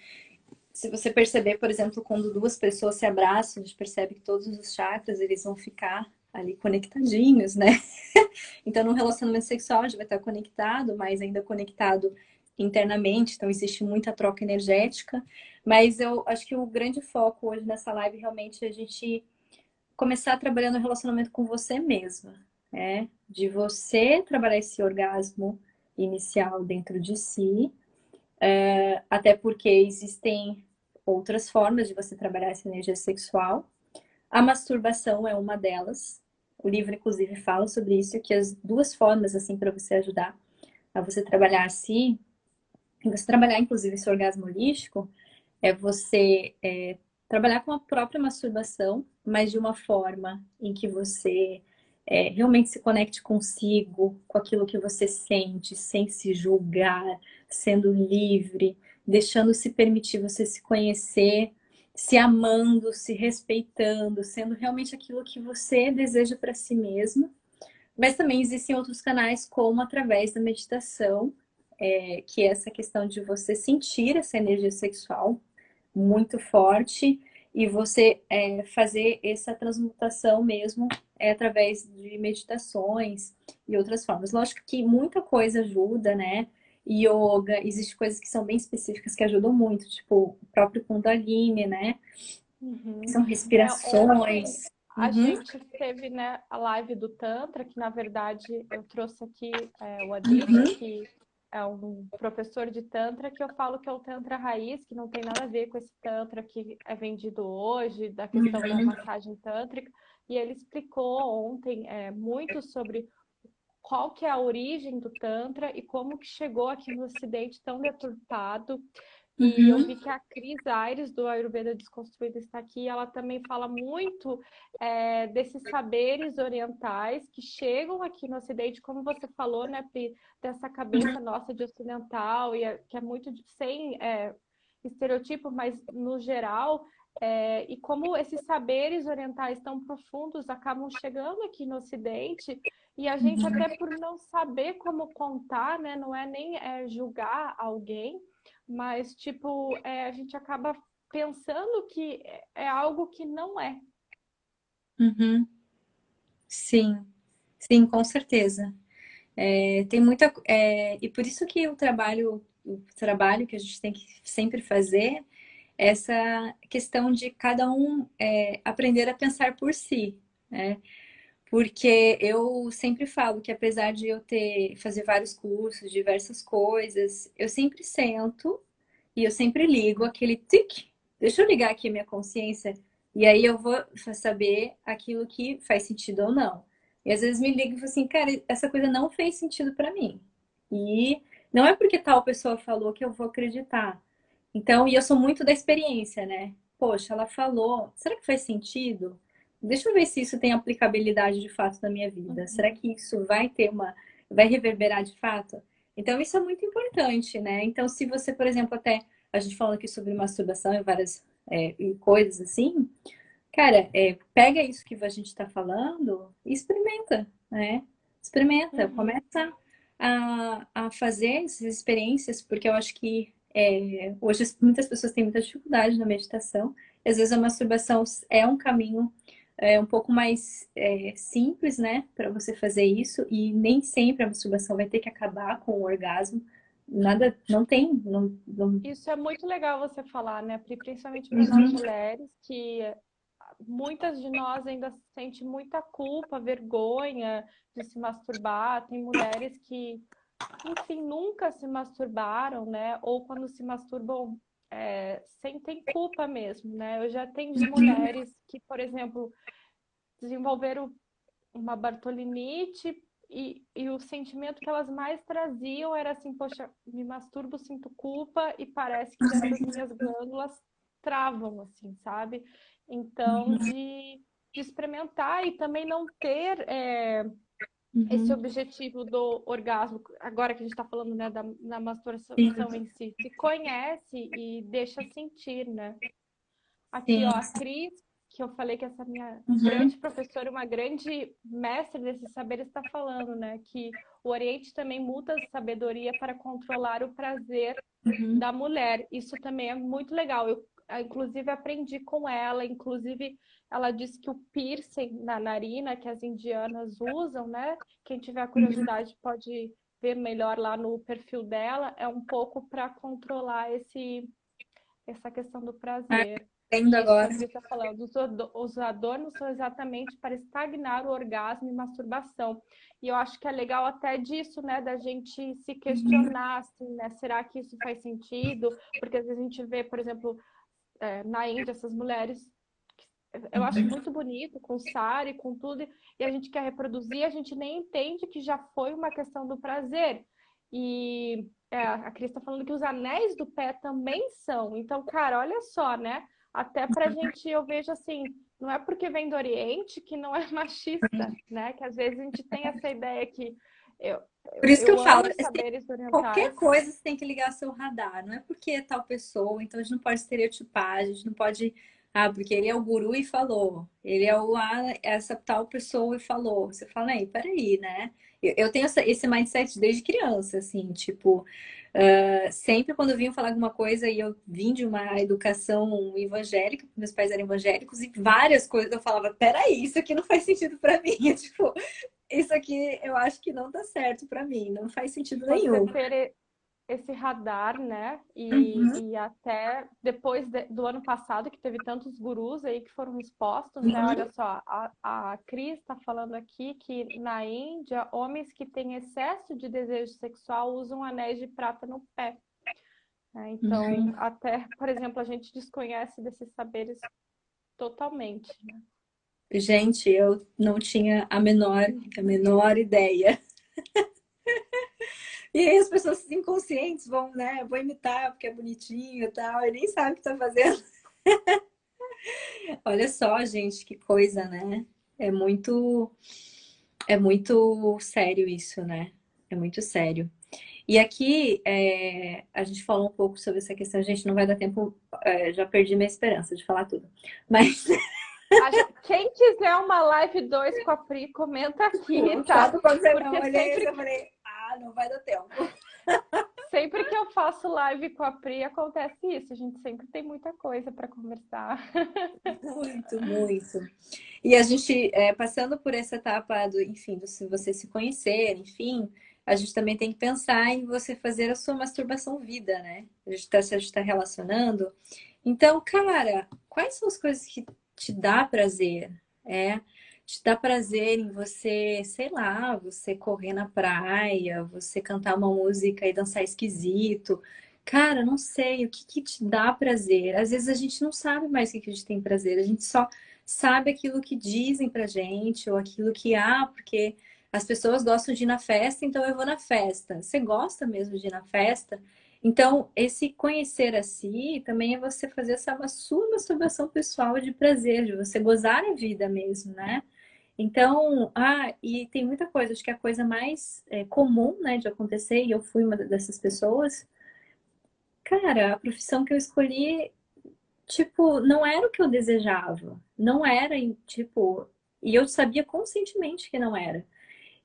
[SPEAKER 3] Se você perceber, por exemplo, quando duas pessoas se abraçam, a gente percebe que todos os chakras eles vão ficar ali conectadinhos, né? então, no relacionamento sexual, a gente vai estar conectado, mas ainda conectado internamente, então existe muita troca energética. Mas eu acho que o grande foco hoje nessa live realmente é a gente começar trabalhando o relacionamento com você mesma, né? De você trabalhar esse orgasmo inicial dentro de si, é, até porque existem outras formas de você trabalhar essa energia sexual. A masturbação é uma delas. O livro, inclusive, fala sobre isso, que as duas formas, assim, para você ajudar a você trabalhar assim, você trabalhar, inclusive, esse orgasmo holístico, é você é, trabalhar com a própria masturbação, mas de uma forma em que você é, realmente se conecte consigo, com aquilo que você sente, sem se julgar, sendo livre, deixando se permitir você se conhecer, se amando, se respeitando, sendo realmente aquilo que você deseja para si mesmo. Mas também existem outros canais, como através da meditação, é, que é essa questão de você sentir essa energia sexual muito forte e você é, fazer essa transmutação mesmo é, através de meditações e outras formas. Lógico que muita coisa ajuda, né? Yoga, existem coisas que são bem específicas que ajudam muito, tipo o próprio Kundalini, né? Uhum. São respirações.
[SPEAKER 2] É, a uhum. gente teve né, a live do Tantra, que na verdade eu trouxe aqui é, o Adilson, uhum. que é um professor de Tantra que eu falo que é o Tantra raiz, que não tem nada a ver com esse Tantra que é vendido hoje, da questão da uhum. massagem tântrica. E ele explicou ontem é, muito sobre qual que é a origem do Tantra e como que chegou aqui no Ocidente tão deturpado. E uhum. eu vi que a Cris Aires, do Ayurveda Desconstruído, está aqui. Ela também fala muito é, desses saberes orientais que chegam aqui no Ocidente, como você falou, né, Pri, dessa cabeça nossa de ocidental, e é, que é muito de, sem é, estereotipo, mas no geral. É, e como esses saberes orientais tão profundos acabam chegando aqui no Ocidente, e a gente, uhum. até por não saber como contar, né, não é nem é, julgar alguém, mas, tipo, é, a gente acaba pensando que é algo que não é.
[SPEAKER 3] Uhum. Sim, sim, com certeza. É, tem muita. É, e por isso que o trabalho, o trabalho que a gente tem que sempre fazer é essa questão de cada um é, aprender a pensar por si, né? Porque eu sempre falo que apesar de eu ter fazer vários cursos, diversas coisas, eu sempre sento e eu sempre ligo aquele tic. Deixa eu ligar aqui a minha consciência e aí eu vou saber aquilo que faz sentido ou não. E às vezes me liga e falo assim, cara, essa coisa não fez sentido para mim. E não é porque tal pessoa falou que eu vou acreditar. Então, e eu sou muito da experiência, né? Poxa, ela falou, será que faz sentido? Deixa eu ver se isso tem aplicabilidade de fato na minha vida. Uhum. Será que isso vai ter uma. vai reverberar de fato? Então, isso é muito importante, né? Então, se você, por exemplo, até. A gente falou aqui sobre masturbação e várias é, e coisas assim. Cara, é, pega isso que a gente está falando e experimenta, né? Experimenta, uhum. começa a, a fazer essas experiências, porque eu acho que é, hoje muitas pessoas têm muita dificuldade na meditação. Às vezes a masturbação é um caminho é um pouco mais é, simples, né, para você fazer isso e nem sempre a masturbação vai ter que acabar com o orgasmo. Nada, não tem. Não, não...
[SPEAKER 2] Isso é muito legal você falar, né, principalmente para uhum. nós mulheres que muitas de nós ainda sentem muita culpa, vergonha de se masturbar. Tem mulheres que, enfim, nunca se masturbaram, né? Ou quando se masturbam, é, sentem culpa mesmo, né? Eu já tenho uhum. mulheres que, por exemplo, desenvolveram uma bartolinite e, e o sentimento que elas mais traziam era assim, poxa, me masturbo, sinto culpa e parece que essas minhas glândulas travam, assim, sabe? Então, uhum. de, de experimentar e também não ter é, uhum. esse objetivo do orgasmo, agora que a gente está falando né, da, da masturbação em si, se conhece e deixa sentir, né? Aqui, Sim. ó, a Cris que eu falei que essa minha uhum. grande professora, uma grande mestre desses saberes está falando, né? Que o Oriente também muda a sabedoria para controlar o prazer uhum. da mulher. Isso também é muito legal. Eu, inclusive, aprendi com ela. Inclusive, ela disse que o piercing na narina que as indianas usam, né? Quem tiver uhum. curiosidade uhum. pode ver melhor lá no perfil dela. É um pouco para controlar esse essa questão do prazer.
[SPEAKER 3] Entendo agora.
[SPEAKER 2] Está falando, os adornos são exatamente para estagnar o orgasmo e masturbação. E eu acho que é legal até disso, né, da gente se questionar, assim, né, será que isso faz sentido? Porque às vezes a gente vê, por exemplo, é, na Índia, essas mulheres, eu acho muito bonito, com sari, com tudo, e a gente quer reproduzir, a gente nem entende que já foi uma questão do prazer. E é, a Cris está falando que os anéis do pé também são. Então, cara, olha só, né? Até pra gente, eu vejo assim, não é porque vem do Oriente que não é machista, né? Que às vezes a gente tem essa ideia que eu,
[SPEAKER 3] Por isso eu que eu falo, tem, qualquer coisa você tem que ligar seu radar, não é porque é tal pessoa, então a gente não pode estereotipar, a gente não pode ah, porque ele é o guru e falou. Ele é o ah, essa tal pessoa e falou. Você fala, aí, peraí, né? Eu, eu tenho essa, esse mindset desde criança, assim, tipo, uh, sempre quando eu vinha falar alguma coisa e eu vim de uma educação evangélica, meus pais eram evangélicos, e várias coisas eu falava, peraí, isso aqui não faz sentido para mim. tipo, isso aqui eu acho que não tá certo para mim, não faz sentido nenhum
[SPEAKER 2] esse radar, né? E, uhum. e até depois de, do ano passado, que teve tantos gurus aí que foram expostos, né? uhum. Olha só, a, a Cris está falando aqui que na Índia, homens que têm excesso de desejo sexual usam anéis de prata no pé. Né? Então, uhum. até, por exemplo, a gente desconhece desses saberes totalmente. Né?
[SPEAKER 3] Gente, eu não tinha a menor, a menor ideia. E aí as pessoas inconscientes vão, né? Vou imitar porque é bonitinho e tal, e nem sabe o que tá fazendo. Olha só, gente, que coisa, né? É muito é muito sério isso, né? É muito sério. E aqui é, a gente falou um pouco sobre essa questão, gente, não vai dar tempo, é, já perdi minha esperança de falar tudo. Mas
[SPEAKER 2] quem quiser uma live 2 com a Pri, comenta aqui, tá?
[SPEAKER 3] Olhei, sempre... eu falei, ah, não vai dar tempo.
[SPEAKER 2] Sempre que eu faço live com a Pri, acontece isso. A gente sempre tem muita coisa para conversar.
[SPEAKER 3] Muito, muito. E a gente, é, passando por essa etapa do, enfim, do se você se conhecer, enfim, a gente também tem que pensar em você fazer a sua masturbação vida, né? A gente está tá relacionando. Então, cara, quais são as coisas que te dá prazer? É, te dá prazer em você, sei lá, você correr na praia, você cantar uma música e dançar esquisito. Cara, não sei, o que, que te dá prazer? Às vezes a gente não sabe mais o que, que a gente tem prazer, a gente só sabe aquilo que dizem pra gente, ou aquilo que, ah, porque as pessoas gostam de ir na festa, então eu vou na festa. Você gosta mesmo de ir na festa? Então, esse conhecer a si também é você fazer essa sua masturbação pessoal de prazer, de você gozar a vida mesmo, né? Então, ah, e tem muita coisa, acho que a coisa mais é, comum, né, de acontecer, e eu fui uma dessas pessoas, cara, a profissão que eu escolhi, tipo, não era o que eu desejava, não era, tipo, e eu sabia conscientemente que não era.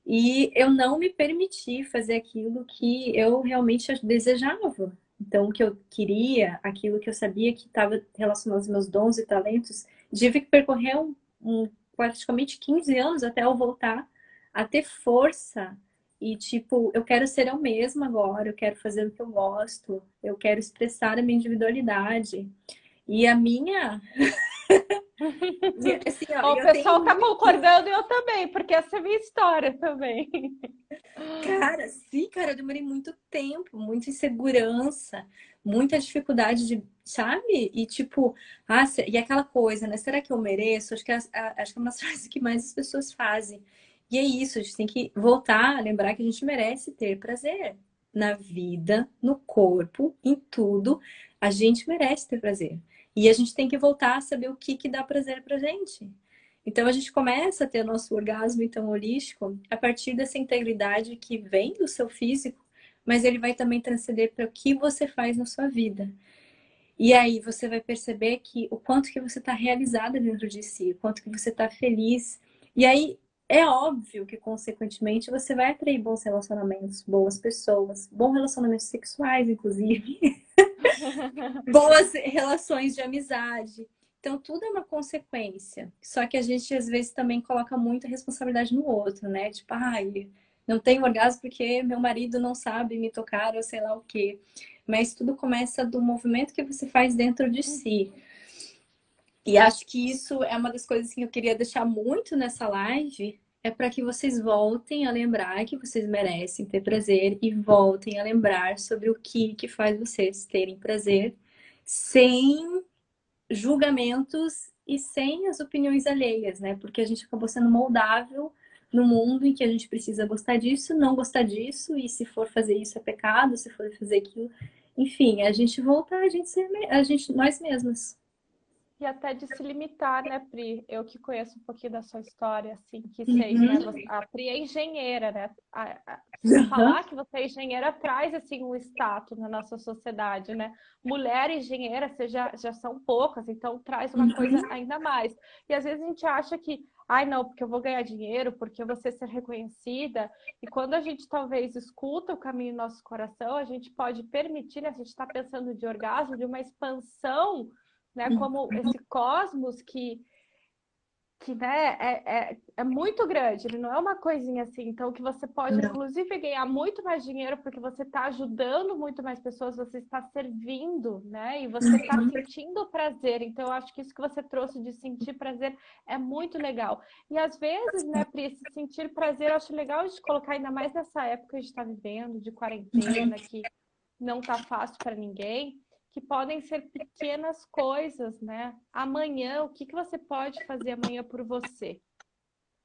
[SPEAKER 3] E eu não me permiti fazer aquilo que eu realmente desejava. Então, o que eu queria, aquilo que eu sabia que estava relacionado aos meus dons e talentos, tive que percorrer um, um praticamente 15 anos até eu voltar a ter força e tipo, eu quero ser eu mesma agora, eu quero fazer o que eu gosto, eu quero expressar a minha individualidade. E a minha
[SPEAKER 2] assim, ó, o pessoal tá muito... concordando eu também, porque essa é a minha história também.
[SPEAKER 3] Cara, sim, cara, eu demorei muito tempo, muita insegurança, muita dificuldade de, sabe? E tipo, ah, e aquela coisa, né? Será que eu mereço? Acho que é, acho que é uma coisas que mais as pessoas fazem. E é isso, a gente tem que voltar a lembrar que a gente merece ter prazer na vida, no corpo, em tudo. A gente merece ter prazer. E a gente tem que voltar a saber o que, que dá prazer pra gente. Então a gente começa a ter nosso orgasmo então holístico a partir dessa integridade que vem do seu físico, mas ele vai também transcender para o que você faz na sua vida. E aí você vai perceber que o quanto que você está realizada dentro de si, o quanto que você está feliz. E aí é óbvio que, consequentemente, você vai atrair bons relacionamentos, boas pessoas, bons relacionamentos sexuais, inclusive, boas relações de amizade. Então, tudo é uma consequência. Só que a gente, às vezes, também coloca muita responsabilidade no outro, né? Tipo, ai, não tenho orgasmo porque meu marido não sabe me tocar ou sei lá o quê. Mas tudo começa do movimento que você faz dentro de si. E acho que isso é uma das coisas que eu queria deixar muito nessa live, é para que vocês voltem a lembrar que vocês merecem ter prazer e voltem a lembrar sobre o que que faz vocês terem prazer sem julgamentos e sem as opiniões alheias, né? Porque a gente acabou sendo moldável no mundo em que a gente precisa gostar disso, não gostar disso, e se for fazer isso é pecado, se for fazer aquilo. Enfim, a gente voltar a gente ser a gente, nós mesmas.
[SPEAKER 2] E até de se limitar, né, Pri? Eu que conheço um pouquinho da sua história, assim, que sei, né, uhum. né? A Pri é engenheira, né? A, a, uhum. Falar que você é engenheira traz, assim, um status na nossa sociedade, né? Mulher engenheira, você já, já são poucas, então traz uma uhum. coisa ainda mais. E às vezes a gente acha que, ai, não, porque eu vou ganhar dinheiro, porque eu vou ser reconhecida. E quando a gente talvez escuta o caminho do nosso coração, a gente pode permitir, né? A gente está pensando de orgasmo, de uma expansão né? Uhum. Como esse cosmos que, que né, é, é, é, muito grande, ele não é uma coisinha assim. Então, que você pode, não. inclusive, ganhar muito mais dinheiro porque você está ajudando muito mais pessoas, você está servindo, né? E você está uhum. sentindo prazer. Então, eu acho que isso que você trouxe de sentir prazer é muito legal. E às vezes, né, Pri, esse sentir prazer, eu acho legal de colocar ainda mais nessa época que a gente está vivendo, de quarentena, que não tá fácil para ninguém que podem ser pequenas coisas, né? Amanhã, o que, que você pode fazer amanhã por você?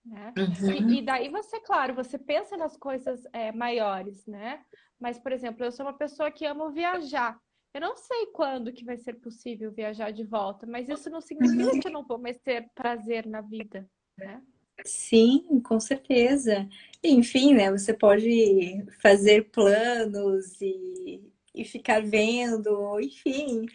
[SPEAKER 2] Né? Uhum. E, e, daí você, claro, você pensa nas coisas é, maiores, né? Mas, por exemplo, eu sou uma pessoa que amo viajar. Eu não sei quando que vai ser possível viajar de volta, mas isso não significa uhum. que eu não vou mais ter prazer na vida, né?
[SPEAKER 3] Sim, com certeza. Enfim, né? Você pode fazer planos e, e ficar vendo, enfim,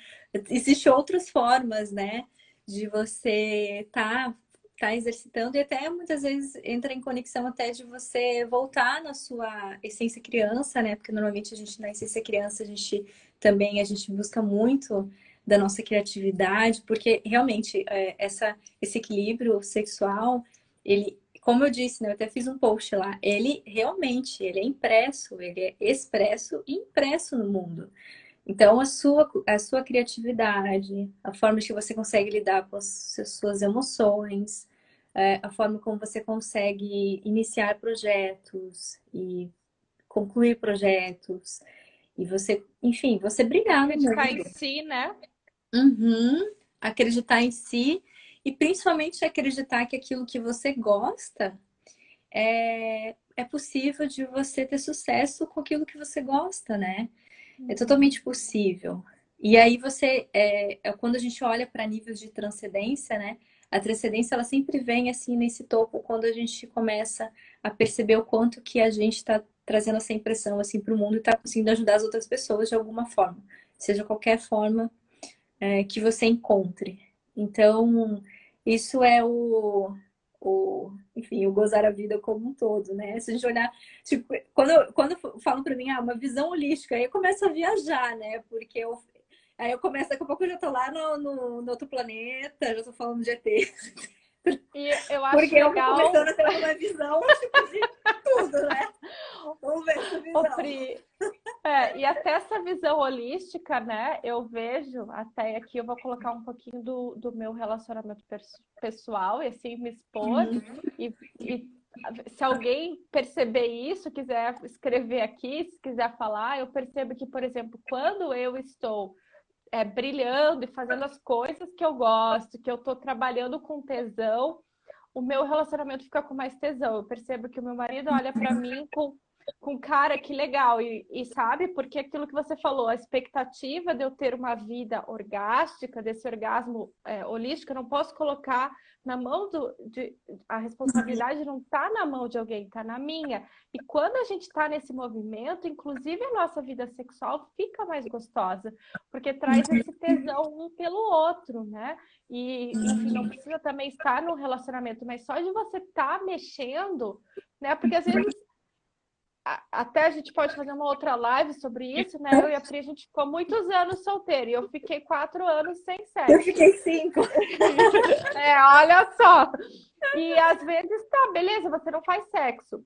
[SPEAKER 3] existem outras formas, né, de você estar tá, tá exercitando e até muitas vezes entra em conexão até de você voltar na sua essência criança, né, porque normalmente a gente na essência criança a gente também a gente busca muito da nossa criatividade, porque realmente é, essa, esse equilíbrio sexual, ele como eu disse, né, eu até fiz um post lá, ele realmente, ele é impresso, ele é expresso e impresso no mundo. Então, a sua, a sua criatividade, a forma que você consegue lidar com as suas emoções, é, a forma como você consegue iniciar projetos e concluir projetos, e você, enfim, você brilhar
[SPEAKER 2] no Acreditar em si, né?
[SPEAKER 3] Uhum. Acreditar em si e principalmente acreditar que aquilo que você gosta é, é possível de você ter sucesso com aquilo que você gosta, né? É uhum. totalmente possível. E aí você, é, é quando a gente olha para níveis de transcendência, né? A transcendência ela sempre vem assim nesse topo quando a gente começa a perceber o quanto que a gente está trazendo essa impressão assim para o mundo e está conseguindo ajudar as outras pessoas de alguma forma, seja qualquer forma é, que você encontre. Então, isso é o, o, enfim, o gozar a vida como um todo, né? Se a gente olhar, tipo, quando, quando falam para mim, ah, uma visão holística, aí eu começo a viajar, né? Porque eu, aí eu começo, daqui a pouco eu já tô lá no, no, no outro planeta, já tô falando de ET.
[SPEAKER 2] E eu acho
[SPEAKER 3] Porque
[SPEAKER 2] legal...
[SPEAKER 3] eu começando a ter uma visão tipo, de tudo, né? Vamos ver essa visão.
[SPEAKER 2] Ô, Pri, é, e até essa visão holística, né? Eu vejo, até aqui eu vou colocar um pouquinho do, do meu relacionamento pessoal e assim me expor. Uhum. E, e se alguém perceber isso, quiser escrever aqui, se quiser falar, eu percebo que, por exemplo, quando eu estou é, brilhando e fazendo as coisas que eu gosto, que eu estou trabalhando com tesão, o meu relacionamento fica com mais tesão. Eu percebo que o meu marido olha para mim com com cara, que legal. E, e, sabe, porque aquilo que você falou, a expectativa de eu ter uma vida orgástica, desse orgasmo é, holístico, eu não posso colocar na mão do. De, a responsabilidade não está na mão de alguém, está na minha. E quando a gente está nesse movimento, inclusive a nossa vida sexual fica mais gostosa, porque traz esse tesão um pelo outro, né? E, enfim, não precisa também estar no relacionamento, mas só de você estar tá mexendo, né? Porque às vezes até a gente pode fazer uma outra live sobre isso, né? Eu e a Pri, a gente ficou muitos anos solteiro e eu fiquei quatro anos sem sexo.
[SPEAKER 3] Eu fiquei cinco.
[SPEAKER 2] é, olha só. E às vezes, tá, beleza, você não faz sexo,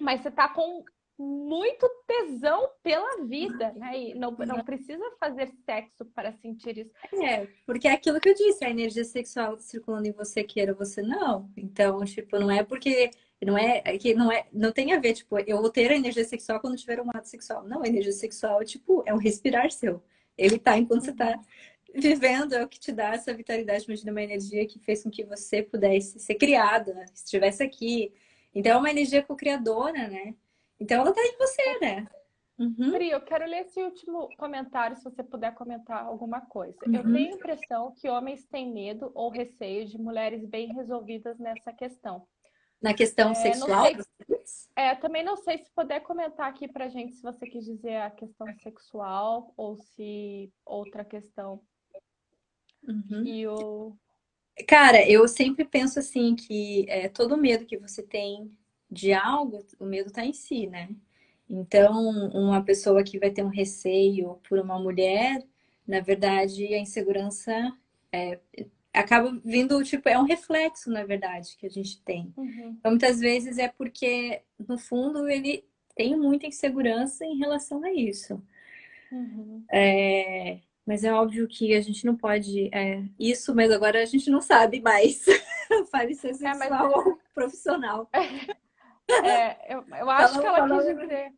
[SPEAKER 2] mas você tá com muito tesão pela vida, né? E não, não precisa fazer sexo para sentir isso.
[SPEAKER 3] É, porque é aquilo que eu disse, a energia sexual circulando em você, queira você não. Então, tipo, não é porque não é, é que não é, não tem a ver, tipo, eu vou ter a energia sexual quando tiver um ato sexual. Não, a energia sexual, tipo, é um respirar seu. Ele tá enquanto você tá vivendo, é o que te dá essa vitalidade, imagina uma energia que fez com que você pudesse ser criada, estivesse aqui. Então é uma energia co-criadora, né? Então ela tá em você, né?
[SPEAKER 2] Uhum. Pri, eu quero ler esse último comentário, se você puder comentar alguma coisa. Uhum. Eu tenho a impressão que homens têm medo ou receio de mulheres bem resolvidas nessa questão.
[SPEAKER 3] Na questão é, sexual?
[SPEAKER 2] Se, é, também não sei se puder comentar aqui pra gente se você quis dizer a questão sexual ou se outra questão.
[SPEAKER 3] Uhum. E o... Cara, eu sempre penso assim que é, todo medo que você tem de algo, o medo tá em si, né? Então, uma pessoa que vai ter um receio por uma mulher, na verdade, a insegurança é, acaba vindo, tipo, é um reflexo, na verdade, que a gente tem. Uhum. Então, muitas vezes é porque, no fundo, ele tem muita insegurança em relação a isso. Uhum. É, mas é óbvio que a gente não pode. É, isso, mas agora a gente não sabe mais. Fale ser sexual é, mas... ou profissional.
[SPEAKER 2] É, eu, eu acho falou, que ela falou... quis dizer.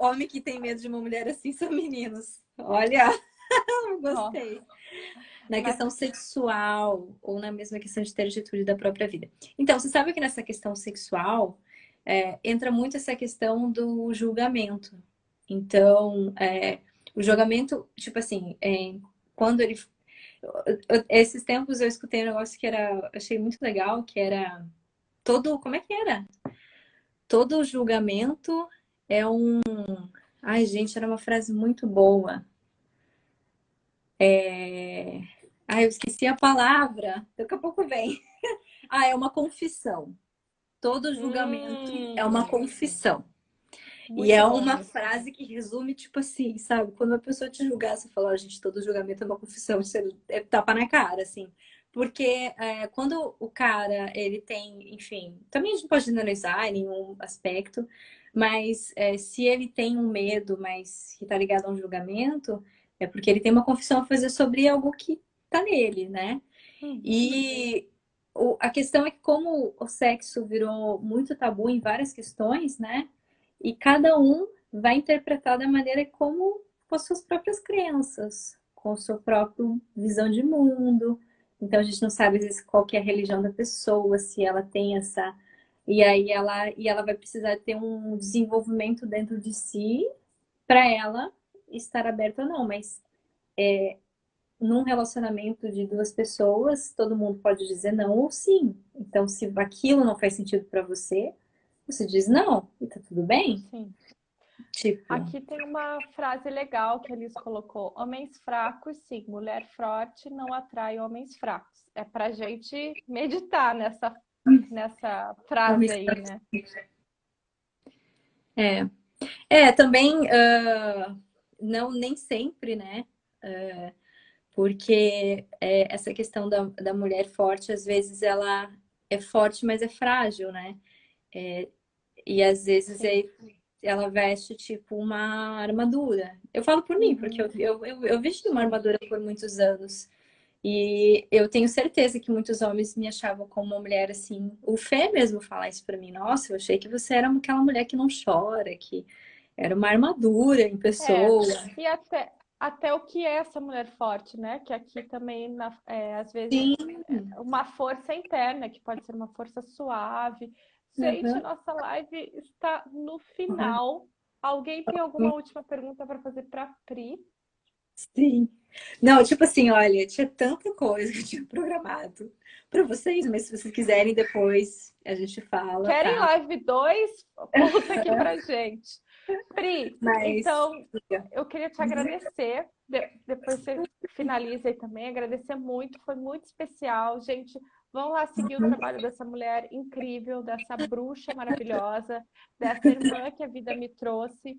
[SPEAKER 3] Homem que tem medo de uma mulher assim são meninos. Olha, gostei. Na questão sexual ou na mesma questão de ter atitude da própria vida. Então, você sabe que nessa questão sexual é, entra muito essa questão do julgamento. Então, é, o julgamento, tipo assim, é, quando ele. Esses tempos eu escutei um negócio que era. Achei muito legal, que era. Todo. Como é que era? Todo julgamento é um. Ai, gente, era uma frase muito boa. É... Ah, eu esqueci a palavra. Daqui a pouco vem. ah, é uma confissão. Todo julgamento hum. é uma confissão. E é bom. uma frase que resume, tipo assim, sabe? Quando a pessoa te julgar, você fala, oh, gente, todo julgamento é uma confissão, você é tapa na cara, assim. Porque é, quando o cara, ele tem, enfim, também a gente pode generalizar em nenhum aspecto, mas é, se ele tem um medo, mas que tá ligado a um julgamento, é porque ele tem uma confissão a fazer sobre algo que tá nele, né? Uhum. E o, a questão é que como o sexo virou muito tabu em várias questões, né? E cada um vai interpretar da maneira como com as suas próprias crenças, com a sua própria visão de mundo. Então a gente não sabe às vezes qual que é a religião da pessoa, se ela tem essa e aí ela e ela vai precisar ter um desenvolvimento dentro de si para ela estar aberto ou não, mas é, num relacionamento de duas pessoas, todo mundo pode dizer não ou sim. Então, se aquilo não faz sentido para você, você diz não e tá tudo bem.
[SPEAKER 2] Sim. Tipo... Aqui tem uma frase legal que eles colocou: homens fracos, sim, mulher forte não atrai homens fracos. É pra gente meditar nessa, nessa frase aí, né?
[SPEAKER 3] É. É, também uh, não nem sempre, né? Uh, porque é, essa questão da, da mulher forte, às vezes ela é forte, mas é frágil, né? É, e às vezes é, ela veste tipo uma armadura. Eu falo por mim, porque eu, uhum. eu, eu, eu vesti uma armadura por muitos anos. E eu tenho certeza que muitos homens me achavam como uma mulher assim. O Fê mesmo fala isso pra mim. Nossa, eu achei que você era aquela mulher que não chora, que era uma armadura em pessoa.
[SPEAKER 2] É, e até, até o que é essa mulher forte, né? Que aqui também, na, é, às vezes, Sim. uma força interna, que pode ser uma força suave, Gente, uhum. nossa live está no final. Uhum. Alguém tem alguma última pergunta para fazer para Pri?
[SPEAKER 3] Sim. Não, tipo assim, olha, tinha tanta coisa que eu tinha programado para vocês, mas se vocês quiserem depois a gente fala.
[SPEAKER 2] Querem tá? live 2? Conta aqui pra gente. Pri, mas... então eu queria te agradecer. depois você finaliza aí também, agradecer muito, foi muito especial. Gente, vão lá seguir o trabalho dessa mulher incrível, dessa bruxa maravilhosa, dessa irmã que a vida me trouxe.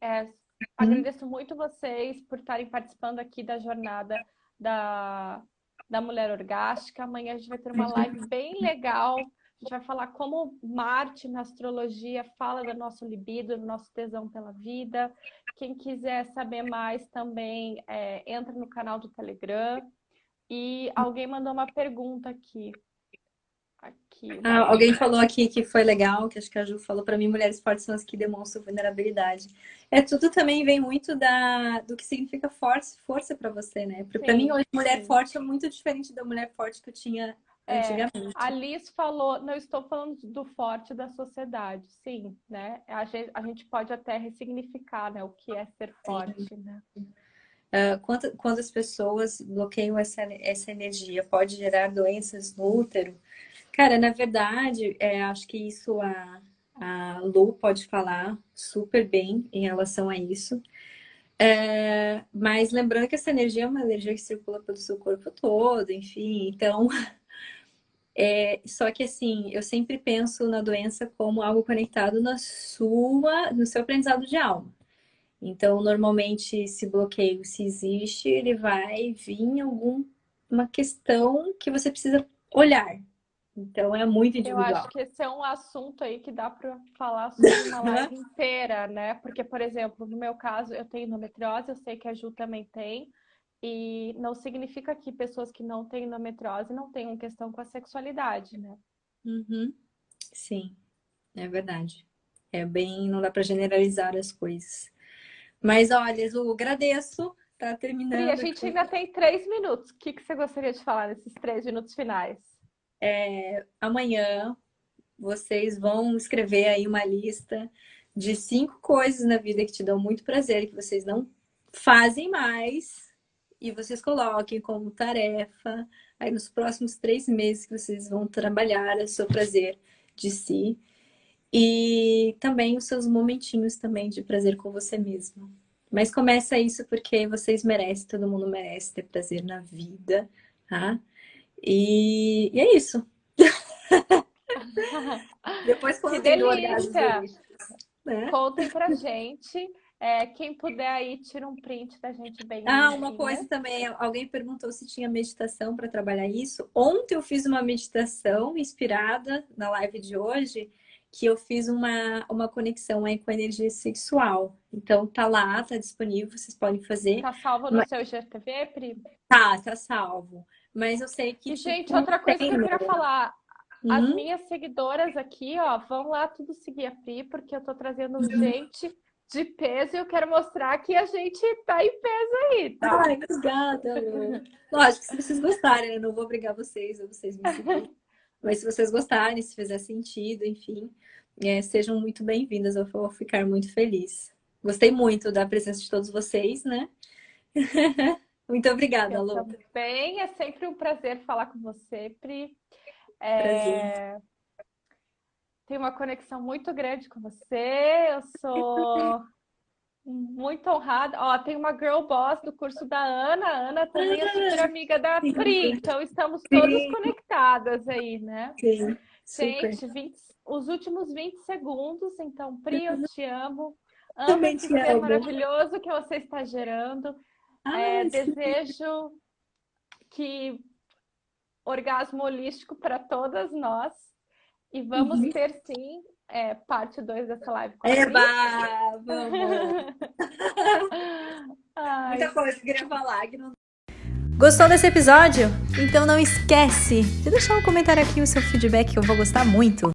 [SPEAKER 2] É, Agradeço muito vocês por estarem participando aqui da jornada da, da mulher orgástica. Amanhã a gente vai ter uma live bem legal. A gente vai falar como Marte na astrologia fala do nosso libido, do nosso tesão pela vida. Quem quiser saber mais também é, entra no canal do Telegram. E alguém mandou uma pergunta aqui.
[SPEAKER 3] Aqui, ah, alguém falou aqui que foi legal, que acho que a Ju falou para mim, mulheres fortes são as que demonstram vulnerabilidade. É tudo também vem muito da do que significa força, força para você, né? Para mim hoje mulher sim. forte é muito diferente da mulher forte que eu tinha é, antigamente.
[SPEAKER 2] A Liz falou, não estou falando do forte da sociedade, sim, né? A gente, a gente pode até ressignificar, né, o que é ser forte, sim. né?
[SPEAKER 3] Uh, quando, quando as pessoas bloqueiam essa, essa energia, pode gerar doenças no útero, Cara, na verdade, é, acho que isso a, a Lu pode falar super bem em relação a isso. É, mas lembrando que essa energia é uma energia que circula pelo seu corpo todo, enfim, então. É, só que assim, eu sempre penso na doença como algo conectado na sua, no seu aprendizado de alma. Então, normalmente, esse bloqueio, se existe, ele vai vir em alguma questão que você precisa olhar, então é muito individual.
[SPEAKER 2] Eu acho que esse é um assunto aí que dá para falar sobre uma live inteira, né? Porque, por exemplo, no meu caso, eu tenho endometriose, eu sei que a Ju também tem, e não significa que pessoas que não têm endometriose não tenham questão com a sexualidade, né?
[SPEAKER 3] Uhum. Sim, é verdade. É bem, não dá para generalizar as coisas. Mas olha, Ju, agradeço. Tá terminando. E
[SPEAKER 2] a gente aqui. ainda tem três minutos. O que, que você gostaria de falar nesses três minutos finais?
[SPEAKER 3] é, amanhã vocês vão escrever aí uma lista de cinco coisas na vida que te dão muito prazer, que vocês não fazem mais, e vocês coloquem como tarefa aí nos próximos três meses que vocês vão trabalhar o seu prazer de si. E também os seus momentinhos também de prazer com você mesmo. Mas começa isso porque vocês merecem, todo mundo merece ter prazer na vida, tá? E, e é isso.
[SPEAKER 2] Depois que delícia! Né? Contem pra gente. É, quem puder aí, tira um print da gente bem.
[SPEAKER 3] Ah, uma coisa também, alguém perguntou se tinha meditação para trabalhar isso. Ontem eu fiz uma meditação inspirada na live de hoje, que eu fiz uma, uma conexão aí com a energia sexual. Então tá lá, tá disponível, vocês podem fazer.
[SPEAKER 2] Tá salvo no Mas... seu GTV, Pri?
[SPEAKER 3] Tá, tá salvo. Mas eu sei que.
[SPEAKER 2] E, gente, outra coisa que eu queria falar. Uhum. As minhas seguidoras aqui, ó, vão lá tudo seguir a Pri, porque eu tô trazendo uhum. gente de peso e eu quero mostrar que a gente tá em peso aí, tá?
[SPEAKER 3] Ai, obrigada, amor. Lógico, se vocês gostarem, eu não vou obrigar vocês, ou vocês me seguirem. Mas se vocês gostarem, se fizer sentido, enfim, é, sejam muito bem-vindas, eu vou ficar muito feliz. Gostei muito da presença de todos vocês, né? Muito obrigada, Lu.
[SPEAKER 2] Também é sempre um prazer falar com você, Pri. É... Tenho uma conexão muito grande com você. Eu sou muito honrada. Ó, tem uma girl boss do curso da Ana. A Ana também é super amiga da Pri. Então estamos todas conectadas aí, né?
[SPEAKER 3] Sim.
[SPEAKER 2] Gente, 20... os últimos 20 segundos. Então, Pri, eu te amo. Amo esse ser maravilhoso que você está gerando. É, desejo que orgasmo holístico para todas nós. E vamos uhum. ter sim é, parte 2 dessa live.
[SPEAKER 3] Com Eba! Vamos! Muita coisa que queria falar. Que não...
[SPEAKER 1] Gostou desse episódio? Então não esquece de deixar um comentário aqui o seu feedback, que eu vou gostar muito.